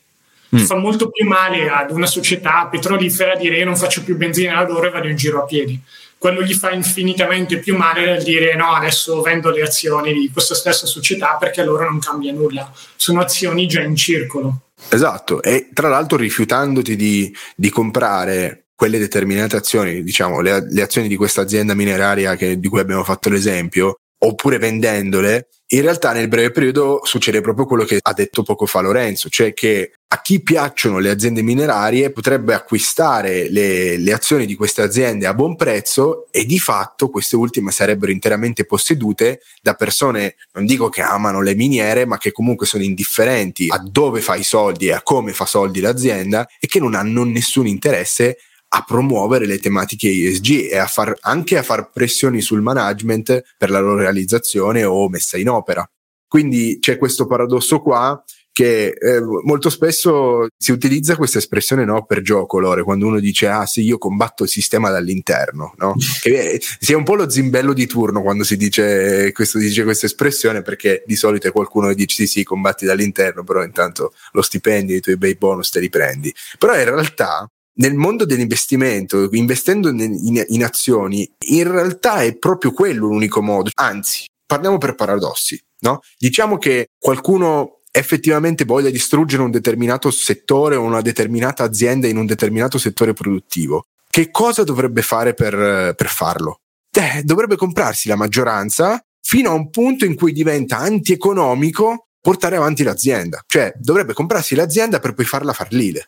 Mm. Fa molto più male ad una società petrolifera dire io non faccio più benzina da loro e vado in giro a piedi. Quello gli fa infinitamente più male nel dire no, adesso vendo le azioni di questa stessa società perché a loro non cambia nulla. Sono azioni già in circolo. Esatto, e tra l'altro rifiutandoti di, di comprare quelle determinate azioni, diciamo le, le azioni di questa azienda mineraria che, di cui abbiamo fatto l'esempio, oppure vendendole, in realtà nel breve periodo succede proprio quello che ha detto poco fa Lorenzo, cioè che a chi piacciono le aziende minerarie potrebbe acquistare le, le, azioni di queste aziende a buon prezzo e di fatto queste ultime sarebbero interamente possedute da persone, non dico che amano le miniere, ma che comunque sono indifferenti a dove fa i soldi e a come fa soldi l'azienda e che non hanno nessun interesse a promuovere le tematiche ESG e a far, anche a far pressioni sul management per la loro realizzazione o messa in opera. Quindi c'è questo paradosso qua che eh, molto spesso si utilizza questa espressione no, per gioco, Lore, quando uno dice ah sì, io combatto il sistema dall'interno, no? (laughs) che si è un po' lo zimbello di turno quando si dice, questo, dice questa espressione, perché di solito è qualcuno che dice sì sì, combatti dall'interno, però intanto lo stipendio, i tuoi bei bonus te li prendi. Però in realtà nel mondo dell'investimento, investendo in, in, azioni, in realtà è proprio quello l'unico modo. Anzi, parliamo per paradossi, no? Diciamo che qualcuno effettivamente voglia distruggere un determinato settore o una determinata azienda in un determinato settore produttivo. Che cosa dovrebbe fare per, per farlo? Eh, dovrebbe comprarsi la maggioranza fino a un punto in cui diventa antieconomico portare avanti l'azienda. Cioè, dovrebbe comprarsi l'azienda per poi farla fallire.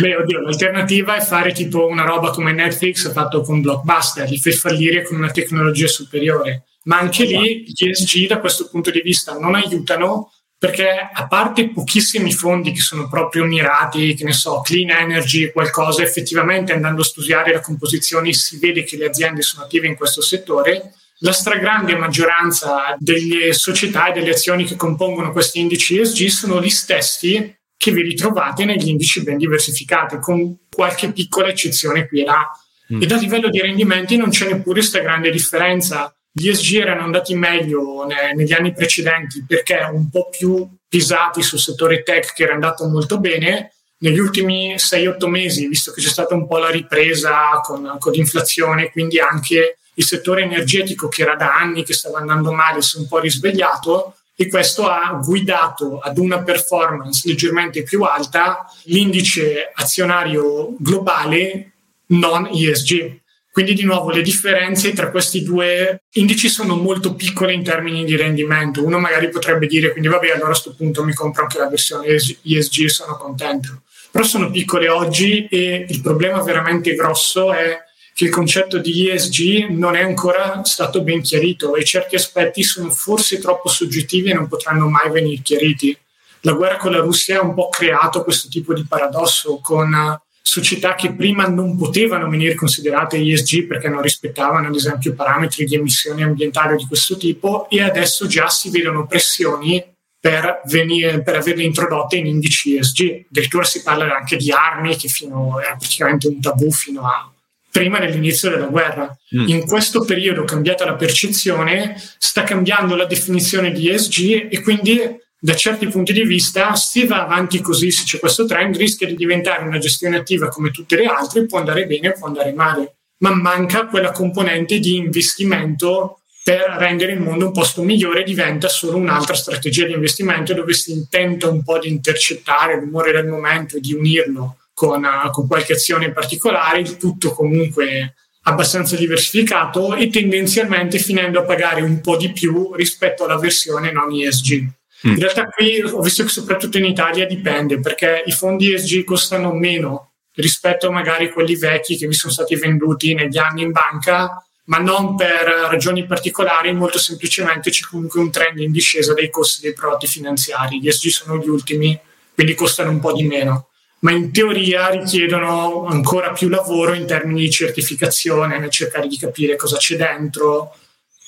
Beh, oddio, l'alternativa è fare tipo una roba come Netflix fatto con Blockbuster, li fai fallire con una tecnologia superiore. Ma anche lì gli ESG da questo punto di vista non aiutano perché a parte pochissimi fondi che sono proprio mirati, che ne so, clean energy, qualcosa, effettivamente andando a studiare la composizione si vede che le aziende sono attive in questo settore, la stragrande maggioranza delle società e delle azioni che compongono questi indici ESG sono gli stessi che vi ritrovate negli indici ben diversificati, con qualche piccola eccezione qui e là. Mm. E dal livello di rendimenti non c'è neppure questa grande differenza. Gli ESG erano andati meglio ne, negli anni precedenti perché un po' più pisati sul settore tech che era andato molto bene. Negli ultimi 6-8 mesi, visto che c'è stata un po' la ripresa con, con l'inflazione, quindi anche il settore energetico che era da anni che stava andando male si è un po' risvegliato, e questo ha guidato ad una performance leggermente più alta l'indice azionario globale non ESG. Quindi di nuovo le differenze tra questi due indici sono molto piccole in termini di rendimento. Uno magari potrebbe dire quindi vabbè allora a questo punto mi compro anche la versione ESG e sono contento. Però sono piccole oggi e il problema veramente grosso è che il concetto di ESG non è ancora stato ben chiarito e certi aspetti sono forse troppo soggettivi e non potranno mai venire chiariti. la guerra con la Russia ha un po' creato questo tipo di paradosso con società che prima non potevano venire considerate ESG perché non rispettavano ad esempio parametri di emissioni ambientali di questo tipo e adesso già si vedono pressioni per, venire, per averle introdotte in indici ESG. Addirittura si parla anche di armi che fino, era praticamente un tabù fino a prima dell'inizio della guerra. Mm. In questo periodo cambiata la percezione, sta cambiando la definizione di ESG e quindi da certi punti di vista, se va avanti così, se c'è questo trend, rischia di diventare una gestione attiva come tutte le altre, può andare bene, può andare male, ma manca quella componente di investimento per rendere il mondo un posto migliore, diventa solo un'altra strategia di investimento dove si intenta un po' di intercettare l'umore del momento e di unirlo con, uh, con qualche azione in particolare, il tutto comunque abbastanza diversificato e tendenzialmente finendo a pagare un po' di più rispetto alla versione non ESG. In realtà qui ho visto che soprattutto in Italia dipende perché i fondi ESG costano meno rispetto a magari quelli vecchi che mi sono stati venduti negli anni in banca, ma non per ragioni particolari, molto semplicemente c'è comunque un trend in discesa dei costi dei prodotti finanziari. Gli ESG sono gli ultimi, quindi costano un po' di meno ma in teoria richiedono ancora più lavoro in termini di certificazione, nel cercare di capire cosa c'è dentro,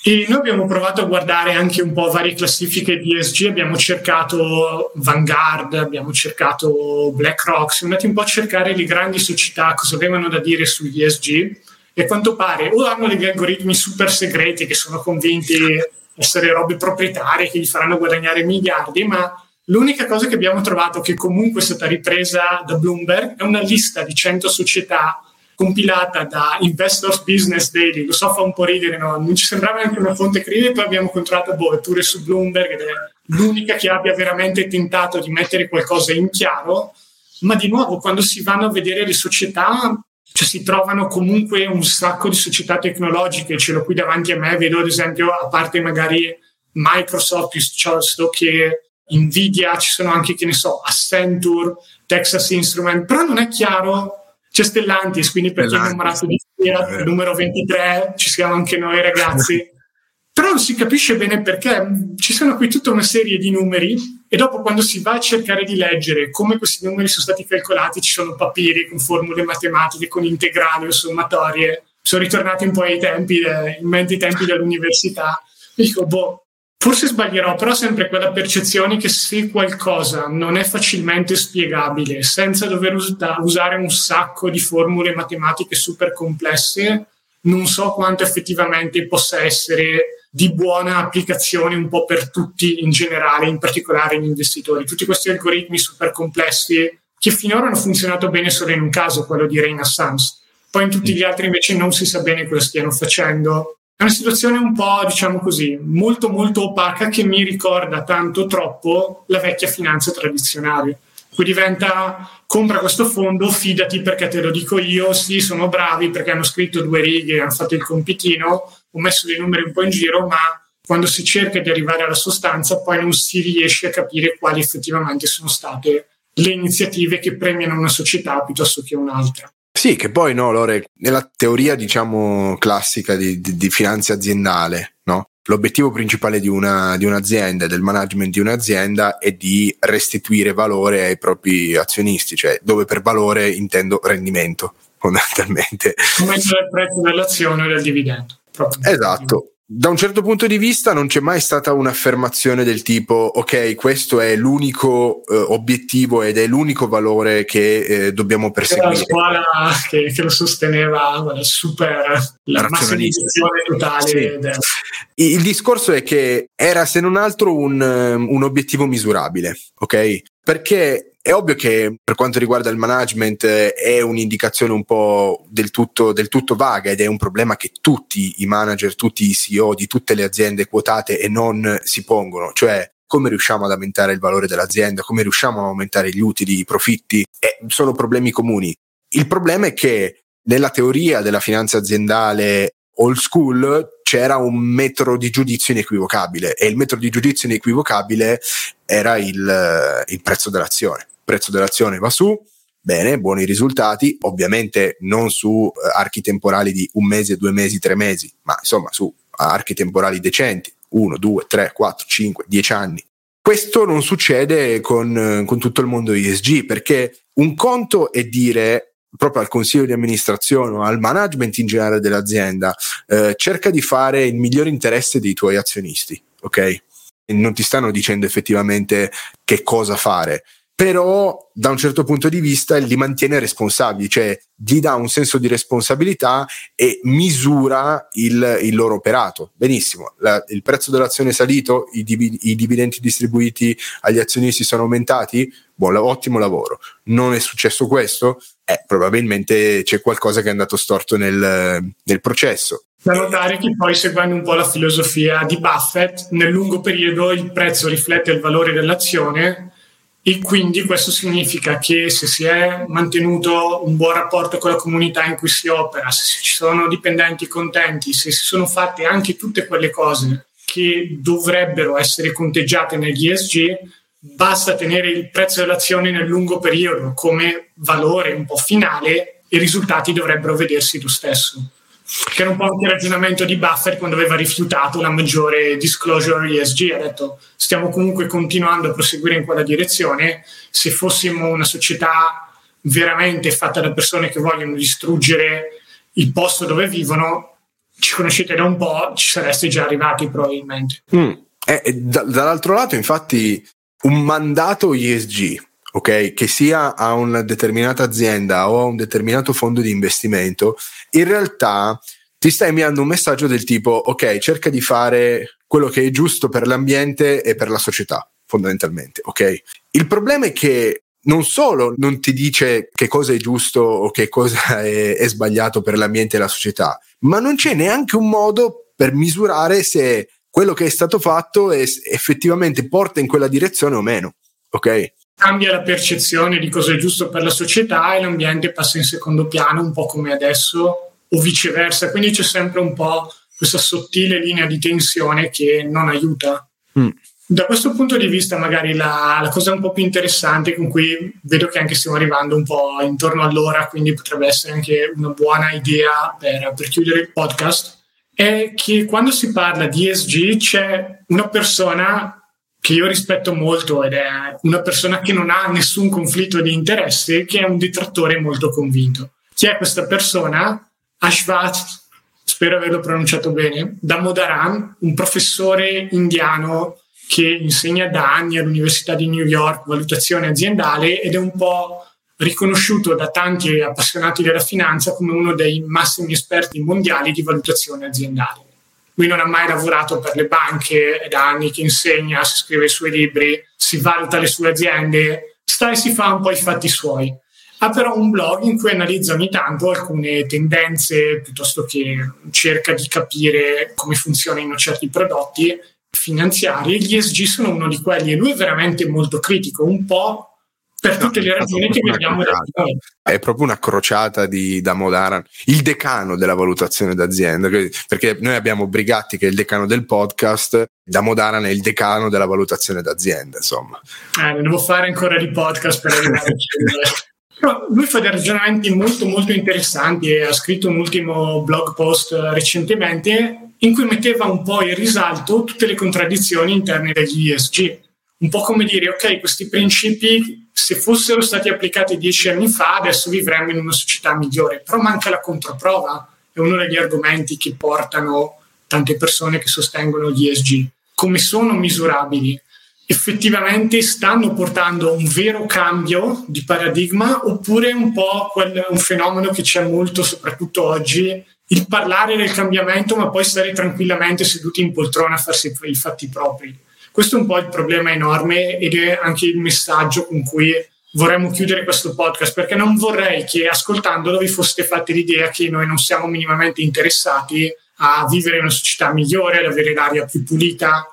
e noi abbiamo provato a guardare anche un po' varie classifiche di ESG, abbiamo cercato Vanguard, abbiamo cercato BlackRock, siamo andati un po' a cercare le grandi società cosa avevano da dire sugli ESG e a quanto pare o hanno degli algoritmi super segreti che sono convinti essere robe proprietarie che gli faranno guadagnare miliardi, ma l'unica cosa che abbiamo trovato che comunque è stata ripresa da Bloomberg è una lista di 100 società compilata da Investors Business Daily, lo so fa un po' ridere, no? non ci sembrava neanche una fonte credibile, poi abbiamo controllato boh, pure su Bloomberg ed è l'unica che abbia veramente tentato di mettere qualcosa in chiaro, ma di nuovo quando si vanno a vedere le società, cioè si trovano comunque un sacco di società tecnologiche, ce l'ho qui davanti a me, vedo ad esempio a parte magari Microsoft piuttosto che Nvidia, ci sono anche, che ne so, Accenture, Texas Instrument, però non è chiaro c'è Stellantis, quindi per chi è innamorato di Fiat, il numero 23, ci siamo anche noi ragazzi. Però non si capisce bene perché ci sono qui tutta una serie di numeri e dopo quando si va a cercare di leggere come questi numeri sono stati calcolati ci sono papiri con formule matematiche, con integrali o sommatorie. Sono ritornati un po' ai tempi, eh, in mente i tempi dell'università. E dico, boh, Forse sbaglierò, però sempre quella percezione che se qualcosa non è facilmente spiegabile, senza dover us- usare un sacco di formule matematiche super complesse, non so quanto effettivamente possa essere di buona applicazione un po' per tutti in generale, in particolare gli investitori. Tutti questi algoritmi super complessi che finora hanno funzionato bene solo in un caso, quello di Renaissance. Poi in tutti gli altri invece non si sa bene cosa stiano facendo è una situazione un po', diciamo così, molto molto opaca che mi ricorda tanto troppo la vecchia finanza tradizionale. Qui diventa compra questo fondo, fidati perché te lo dico io, sì, sono bravi perché hanno scritto due righe, hanno fatto il compitino, ho messo dei numeri un po' in giro, ma quando si cerca di arrivare alla sostanza poi non si riesce a capire quali effettivamente sono state le iniziative che premiano una società piuttosto che un'altra. Sì, che poi no, Lore, nella teoria diciamo classica di, di, di finanza aziendale, no? L'obiettivo principale di, una, di un'azienda del management di un'azienda è di restituire valore ai propri azionisti, cioè dove per valore intendo rendimento, (laughs) fondamentalmente. Come il prezzo dell'azione o del dividendo. Esatto, da un certo punto di vista non c'è mai stata un'affermazione del tipo ok questo è l'unico eh, obiettivo ed è l'unico valore che eh, dobbiamo perseguire la scuola che, che lo sosteneva super la massimizzazione totale sì. del... il discorso è che era se non altro un, un obiettivo misurabile ok? Perché è ovvio che per quanto riguarda il management è un'indicazione un po' del tutto, del tutto, vaga ed è un problema che tutti i manager, tutti i CEO di tutte le aziende quotate e non si pongono, cioè come riusciamo ad aumentare il valore dell'azienda, come riusciamo a aumentare gli utili, i profitti, eh, sono problemi comuni. Il problema è che nella teoria della finanza aziendale old school c'era un metro di giudizio inequivocabile e il metro di giudizio inequivocabile era il, il prezzo dell'azione prezzo dell'azione va su, bene, buoni risultati, ovviamente non su eh, archi temporali di un mese, due mesi, tre mesi, ma insomma su archi temporali decenti, 1, 2, 3, 4, 5, 10 anni. Questo non succede con, con tutto il mondo ESG perché un conto è dire proprio al consiglio di amministrazione o al management in generale dell'azienda, eh, cerca di fare il migliore interesse dei tuoi azionisti, ok? E non ti stanno dicendo effettivamente che cosa fare però da un certo punto di vista li mantiene responsabili, cioè gli dà un senso di responsabilità e misura il, il loro operato. Benissimo, la, il prezzo dell'azione è salito, i, div- i, dividendi distribuiti agli azionisti sono aumentati, buon, ottimo lavoro. Non è successo questo? Eh, probabilmente c'è qualcosa che è andato storto nel, nel processo. Da notare che poi seguendo un po' la filosofia di Buffett, nel lungo periodo il prezzo riflette il valore dell'azione e quindi questo significa che se si è mantenuto un buon rapporto con la comunità in cui si opera, se ci sono dipendenti contenti, se si sono fatte anche tutte quelle cose che dovrebbero essere conteggiate negli ESG, basta tenere il prezzo dell'azione nel lungo periodo come valore un po' finale e i risultati dovrebbero vedersi lo stesso che era un po' anche il ragionamento di Buffett quando aveva rifiutato una maggiore disclosure ESG, ha detto stiamo comunque continuando a proseguire in quella direzione, se fossimo una società veramente fatta da persone che vogliono distruggere il posto dove vivono, ci conoscete da un po', ci sareste già arrivati probabilmente. Mm. Eh, d- dall'altro lato, infatti, un mandato ESG ok, che sia a una determinata azienda o a un determinato fondo di investimento, in realtà ti stai inviando un messaggio del tipo, ok, cerca di fare quello che è giusto per l'ambiente e per la società, fondamentalmente, ok? Il problema è che non solo non ti dice che cosa è giusto o che cosa (laughs) è, è sbagliato per l'ambiente e la società, ma non c'è neanche un modo per misurare se quello che è stato fatto è, effettivamente porta in quella direzione o meno, ok? Cambia la percezione di cosa è giusto per la società e l'ambiente passa in secondo piano, un po' come adesso, o viceversa. Quindi c'è sempre un po' questa sottile linea di tensione che non aiuta. Mm. Da questo punto di vista, magari la, la, cosa un po' più interessante, con cui vedo che anche stiamo arrivando un po' intorno all'ora, quindi potrebbe essere anche una buona idea per, per chiudere il podcast, è che quando si parla di ESG c'è una persona che io rispetto molto ed è una persona che non ha nessun conflitto di interesse, che è un detrattore molto convinto. Chi è questa persona? Ashvat, spero averlo pronunciato bene, Damodaran, un professore indiano che insegna da anni all'Università di New York valutazione aziendale ed è un po' riconosciuto da tanti appassionati della finanza come uno dei massimi esperti mondiali di valutazione aziendale. Lui non ha mai lavorato per le banche, è da anni che insegna, si scrive i suoi libri, si valuta le sue aziende, sta e si fa un po' i fatti suoi. Ha però un blog in cui analizza ogni tanto alcune tendenze piuttosto che cerca di capire come funzionano certi prodotti finanziari. Gli ESG sono uno di quelli e lui è veramente molto critico, un po' per tutte le ragioni che da È proprio una crociata di Damodaran, il decano della valutazione d'azienda, perché noi abbiamo Brigatti che è il decano del podcast, Damodaran è il decano della valutazione d'azienda, insomma. Eh, devo fare ancora di podcast per arrivare a (laughs) Però lui fa dei ragionamenti molto molto interessanti e ha scritto un ultimo blog post recentemente in cui metteva un po' in risalto tutte le contraddizioni interne degli ESG. Un po' come dire, ok, questi principi se fossero stati applicati dieci anni fa, adesso vivremmo in una società migliore, però manca la controprova, è uno degli argomenti che portano tante persone che sostengono gli ESG. Come sono misurabili? Effettivamente stanno portando un vero cambio di paradigma oppure un po' quel, un fenomeno che c'è molto, soprattutto oggi, il parlare del cambiamento ma poi stare tranquillamente seduti in poltrona a farsi i fatti propri questo è un po' il problema enorme ed è anche il messaggio con cui vorremmo chiudere questo podcast perché non vorrei che ascoltandolo vi foste fatti l'idea che noi non siamo minimamente interessati a vivere in una società migliore, ad avere l'aria più pulita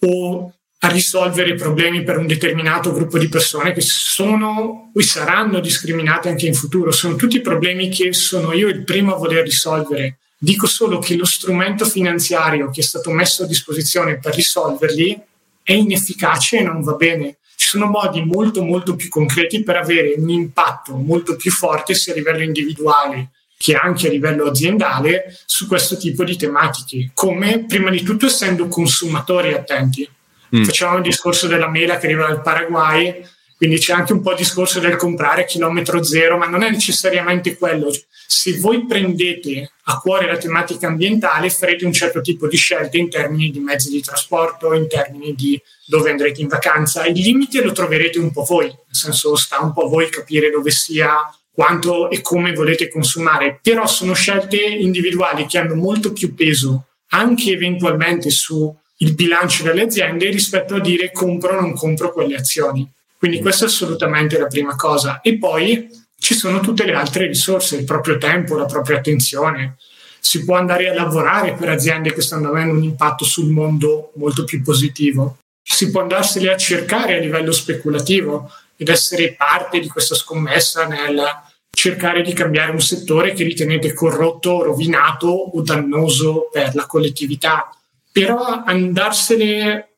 o a risolvere problemi per un determinato gruppo di persone che sono o saranno discriminate anche in futuro. Sono tutti problemi che sono io il primo a voler risolvere. Dico solo che lo strumento finanziario che è stato messo a disposizione per risolverli è inefficace e non va bene. Ci sono modi molto molto più concreti per avere un impatto molto più forte sia a livello individuale che anche a livello aziendale su questo tipo di tematiche, come prima di tutto essendo consumatori attenti. Mm. Facciamo il discorso della mela che arriva dal Paraguay, quindi c'è anche un po' il discorso del comprare chilometro zero, ma non è necessariamente quello. Se voi prendete a cuore la tematica ambientale, farete un certo tipo di scelte in termini di mezzi di trasporto, in termini di dove andrete in vacanza. Il limite lo troverete un po' voi, nel senso sta un po' a voi capire dove sia quanto e come volete consumare, però sono scelte individuali che hanno molto più peso anche eventualmente sul bilancio delle aziende rispetto a dire compro o non compro quelle azioni. Quindi questa è assolutamente la prima cosa. E poi ci sono tutte le altre risorse, il proprio tempo, la propria attenzione. Si può andare a lavorare per aziende che stanno avendo un impatto sul mondo molto più positivo. Si può andarsene a cercare a livello speculativo ed essere parte di questa scommessa nel cercare di cambiare un settore che ritenete corrotto, rovinato o dannoso per la collettività. Però andarsene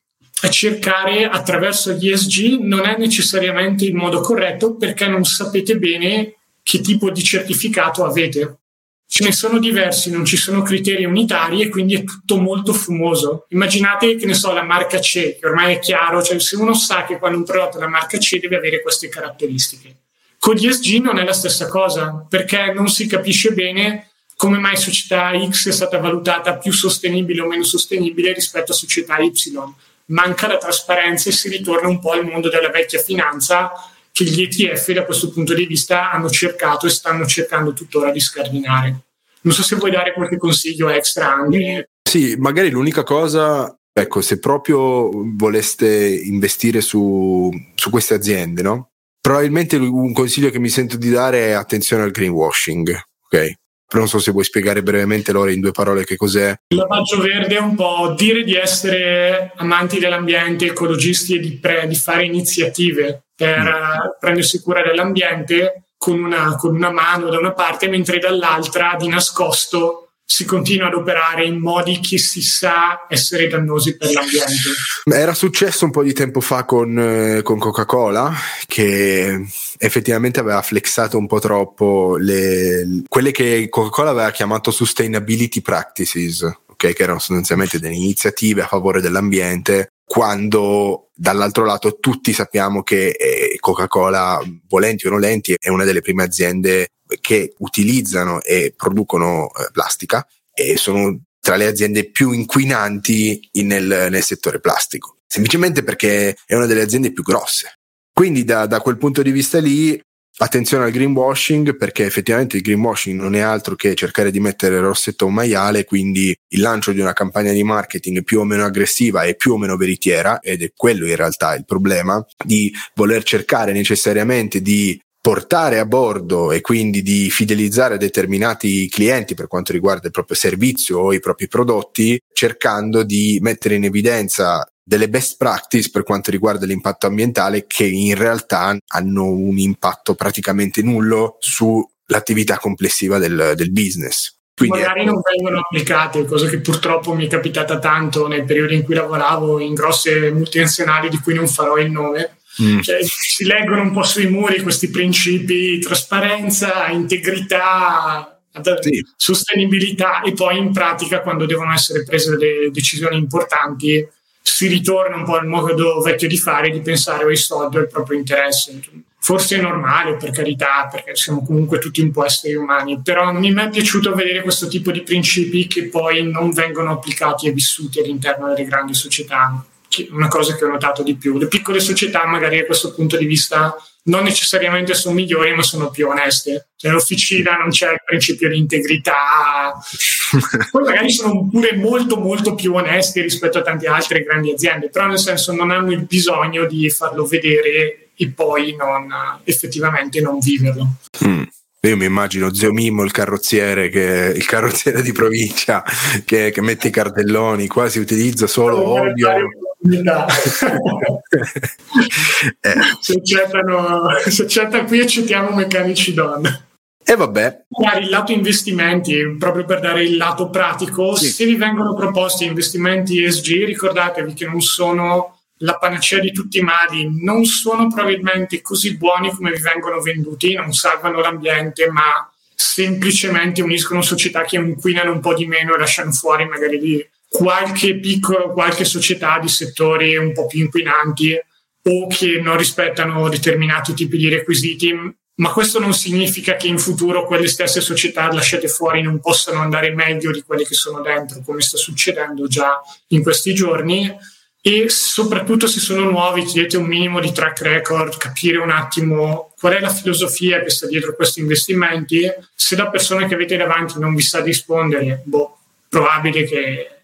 cercare attraverso gli ESG non è necessariamente il modo corretto perché non sapete bene che tipo di certificato avete. Ce ne sono diversi, non ci sono criteri unitari e quindi è tutto molto fumoso. Immaginate che ne so, la marca C, che ormai è chiaro, cioè se uno sa che quando un prodotto è la marca C deve avere queste caratteristiche. Con gli ESG non è la stessa cosa, perché non si capisce bene come mai società X è stata valutata più sostenibile o meno sostenibile rispetto a società Y. Manca la trasparenza e si ritorna un po' al mondo della vecchia finanza che gli ETF da questo punto di vista hanno cercato e stanno cercando tuttora di scardinare. Non so se vuoi dare qualche consiglio extra anche. Sì, magari l'unica cosa, ecco, se proprio voleste investire su, su queste aziende, no? Probabilmente un consiglio che mi sento di dare è attenzione al greenwashing, ok? Però non so se vuoi spiegare brevemente Lore in due parole che cos'è. Il lavaggio verde è un po' dire di essere amanti dell'ambiente, ecologisti e di, pre, di fare iniziative per mm. prendersi cura dell'ambiente con una, con una mano da una parte, mentre dall'altra di nascosto si continua ad operare in modi che si sa essere dannosi per l'ambiente. Era successo un po' di tempo fa con, eh, con Coca-Cola che effettivamente aveva flexato un po' troppo le, quelle che Coca-Cola aveva chiamato sustainability practices, okay, che erano sostanzialmente delle iniziative a favore dell'ambiente quando dall'altro lato tutti sappiamo che eh, Coca-Cola, volenti o nolenti, è una delle prime aziende che utilizzano e producono eh, plastica e sono tra le aziende più inquinanti nel, nel, settore plastico, semplicemente perché è una delle aziende più grosse. Quindi da, da quel punto di vista lì attenzione al greenwashing perché effettivamente il greenwashing non è altro che cercare di mettere rossetto a un maiale, quindi il lancio di una campagna di marketing più o meno aggressiva e più o meno veritiera, ed è quello in realtà il problema, di voler cercare necessariamente di portare a bordo e quindi di fidelizzare determinati clienti per quanto riguarda il proprio servizio o i propri prodotti, cercando di mettere in evidenza delle best practice per quanto riguarda l'impatto ambientale che in realtà hanno un impatto praticamente nullo sull'attività complessiva del, del business. Quindi magari non vengono applicate, cosa che purtroppo mi è capitata tanto nel periodo in cui lavoravo in grosse multinazionali di cui non farò il nome. Mm. Cioè, si leggono un po' sui muri questi principi, trasparenza, integrità, sì. sostenibilità e poi in pratica quando devono essere prese delle decisioni importanti si ritorna un po' al modo vecchio di fare, di pensare ai soldi o al proprio interesse. Forse è normale, per carità, perché siamo comunque tutti un po' esseri umani, però non mi è piaciuto vedere questo tipo di principi che poi non vengono applicati e vissuti all'interno delle grandi società. Una cosa che ho notato di più. Le piccole società, magari a questo punto di vista, non necessariamente sono migliori, ma sono più oneste. Cioè, Nell'officina non c'è il principio di integrità, (laughs) poi magari sono pure molto, molto più onesti rispetto a tante altre grandi aziende, però nel senso non hanno il bisogno di farlo vedere e poi non, effettivamente non viverlo. Mm. Io mi immagino Zio Mimmo, il carrozziere, che, il carrozziere di provincia che, che mette i cartelloni, qua si utilizza solo olio. Eh. se, accettano, se accettano qui accettiamo meccanici donne. E vabbè. Il lato investimenti, proprio per dare il lato pratico, sì. se vi vengono proposti investimenti ESG, ricordatevi che non sono la panacea di tutti i mali, non sono probabilmente così buoni come vi vengono venduti, non salvano l'ambiente, ma semplicemente uniscono società che inquinano un po' di meno e lasciano fuori magari qualche piccolo, qualche società di settori un po' più inquinanti o che non rispettano determinati tipi di requisiti, ma questo non significa che in futuro quelle stesse società lasciate fuori non possano andare meglio di quelle che sono dentro, come sta succedendo già in questi giorni. E soprattutto se sono nuovi, chiedete un minimo di track record, capire un attimo qual è la filosofia che sta dietro questi investimenti. Se la persona che avete davanti non vi sa rispondere, boh, probabile che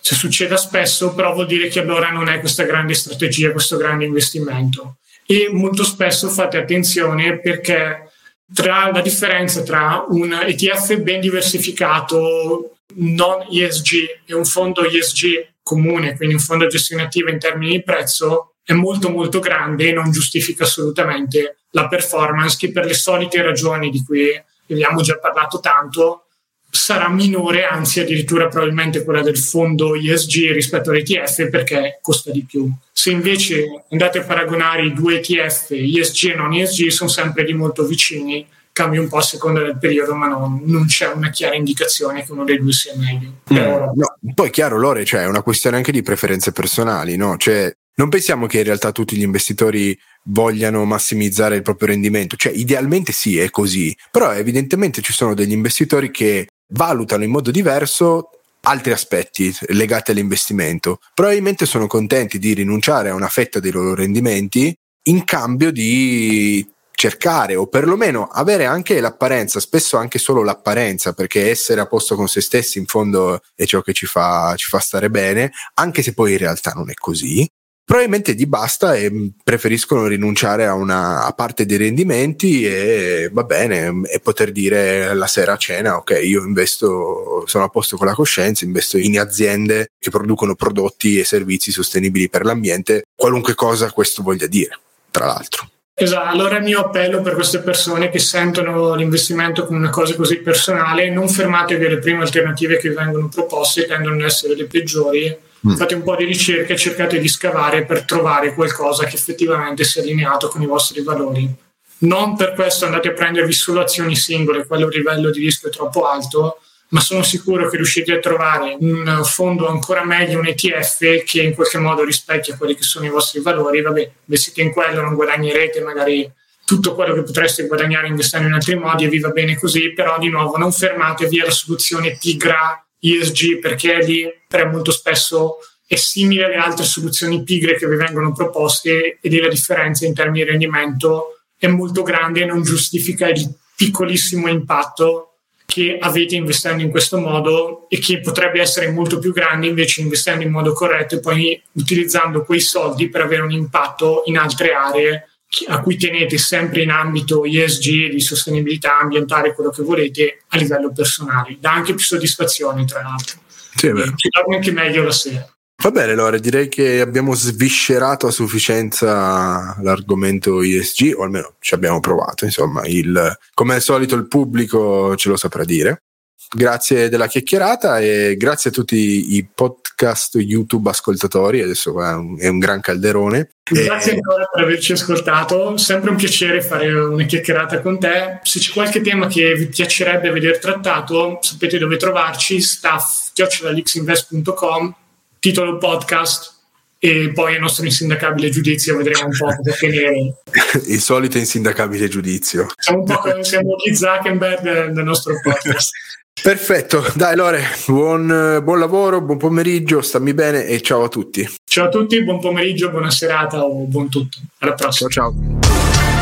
se succeda spesso, però vuol dire che allora non è questa grande strategia, questo grande investimento. E molto spesso fate attenzione perché tra la differenza tra un ETF ben diversificato non ESG e un fondo ESG comune, quindi un fondo a gestione attiva in termini di prezzo, è molto molto grande e non giustifica assolutamente la performance che per le solite ragioni di cui abbiamo già parlato tanto sarà minore, anzi addirittura probabilmente quella del fondo ISG rispetto all'ETF perché costa di più. Se invece andate a paragonare i due ETF, ISG e non ISG, sono sempre di molto vicini, cambia un po' a seconda del periodo, ma non, non c'è una chiara indicazione che uno dei due sia meglio. Mm, no, poi chiaro, Lore, cioè, è una questione anche di preferenze personali, no? Cioè, non pensiamo che in realtà tutti gli investitori vogliano massimizzare il proprio rendimento, cioè idealmente sì, è così, però evidentemente ci sono degli investitori che valutano in modo diverso altri aspetti legati all'investimento. Probabilmente sono contenti di rinunciare a una fetta dei loro rendimenti in cambio di cercare o perlomeno avere anche l'apparenza, spesso anche solo l'apparenza, perché essere a posto con se stessi in fondo è ciò che ci fa, ci fa stare bene, anche se poi in realtà non è così probabilmente gli basta e preferiscono rinunciare a una a parte dei rendimenti e va bene e poter dire la sera a cena ok io investo sono a posto con la coscienza investo in aziende che producono prodotti e servizi sostenibili per l'ambiente qualunque cosa questo voglia dire tra l'altro Esatto, allora il mio appello per queste persone che sentono l'investimento come una cosa così personale, non fermatevi alle prime alternative che vengono proposte, tendono ad essere le peggiori, mm. fate un po' di ricerca e cercate di scavare per trovare qualcosa che effettivamente sia allineato con i vostri valori. Non per questo andate a prendervi solo azioni singole, quello livello di rischio è troppo alto, ma sono sicuro che riuscite a trovare un fondo ancora meglio, un ETF che in qualche modo rispecchia quelli che sono i vostri valori. Vabbè, investite in quello, non guadagnerete magari tutto quello che potreste guadagnare investendo in altri modi e vi va bene così, però di nuovo non fermatevi alla soluzione pigra ESG perché lì per molto spesso è simile alle altre soluzioni pigre che vi vengono proposte ed è la differenza in termini di rendimento è molto grande e non giustifica il piccolissimo impatto che avete investendo in questo modo e che potrebbe essere molto più grande invece investendo in modo corretto e poi utilizzando quei soldi per avere un impatto in altre aree a cui tenete sempre in ambito ESG, di sostenibilità ambientale, quello che volete a livello personale. Dà anche più soddisfazione, tra l'altro. Sì, è vero. Ci dorme anche meglio la sera. Va bene, Lore, direi che abbiamo sviscerato a sufficienza l'argomento ESG, o almeno ci abbiamo provato. Insomma, il, come al solito il pubblico ce lo saprà dire. Grazie della chiacchierata e grazie a tutti i podcast YouTube ascoltatori. Adesso è un, è un gran calderone. Grazie e... ancora per averci ascoltato. Sempre un piacere fare una chiacchierata con te. Se c'è qualche tema che vi piacerebbe vedere trattato, sapete dove trovarci: staff.lixinvest.com titolo podcast e poi il nostro insindacabile giudizio vedremo un po' (laughs) cosa tenere. il solito insindacabile giudizio. Siamo un po' (laughs) siamo gli Zuckerberg del nostro podcast. Perfetto, dai Lore, buon, buon, lavoro, buon pomeriggio, stammi bene e ciao a tutti. Ciao a tutti, buon pomeriggio, buona serata o buon tutto. Alla prossima. Ciao ciao.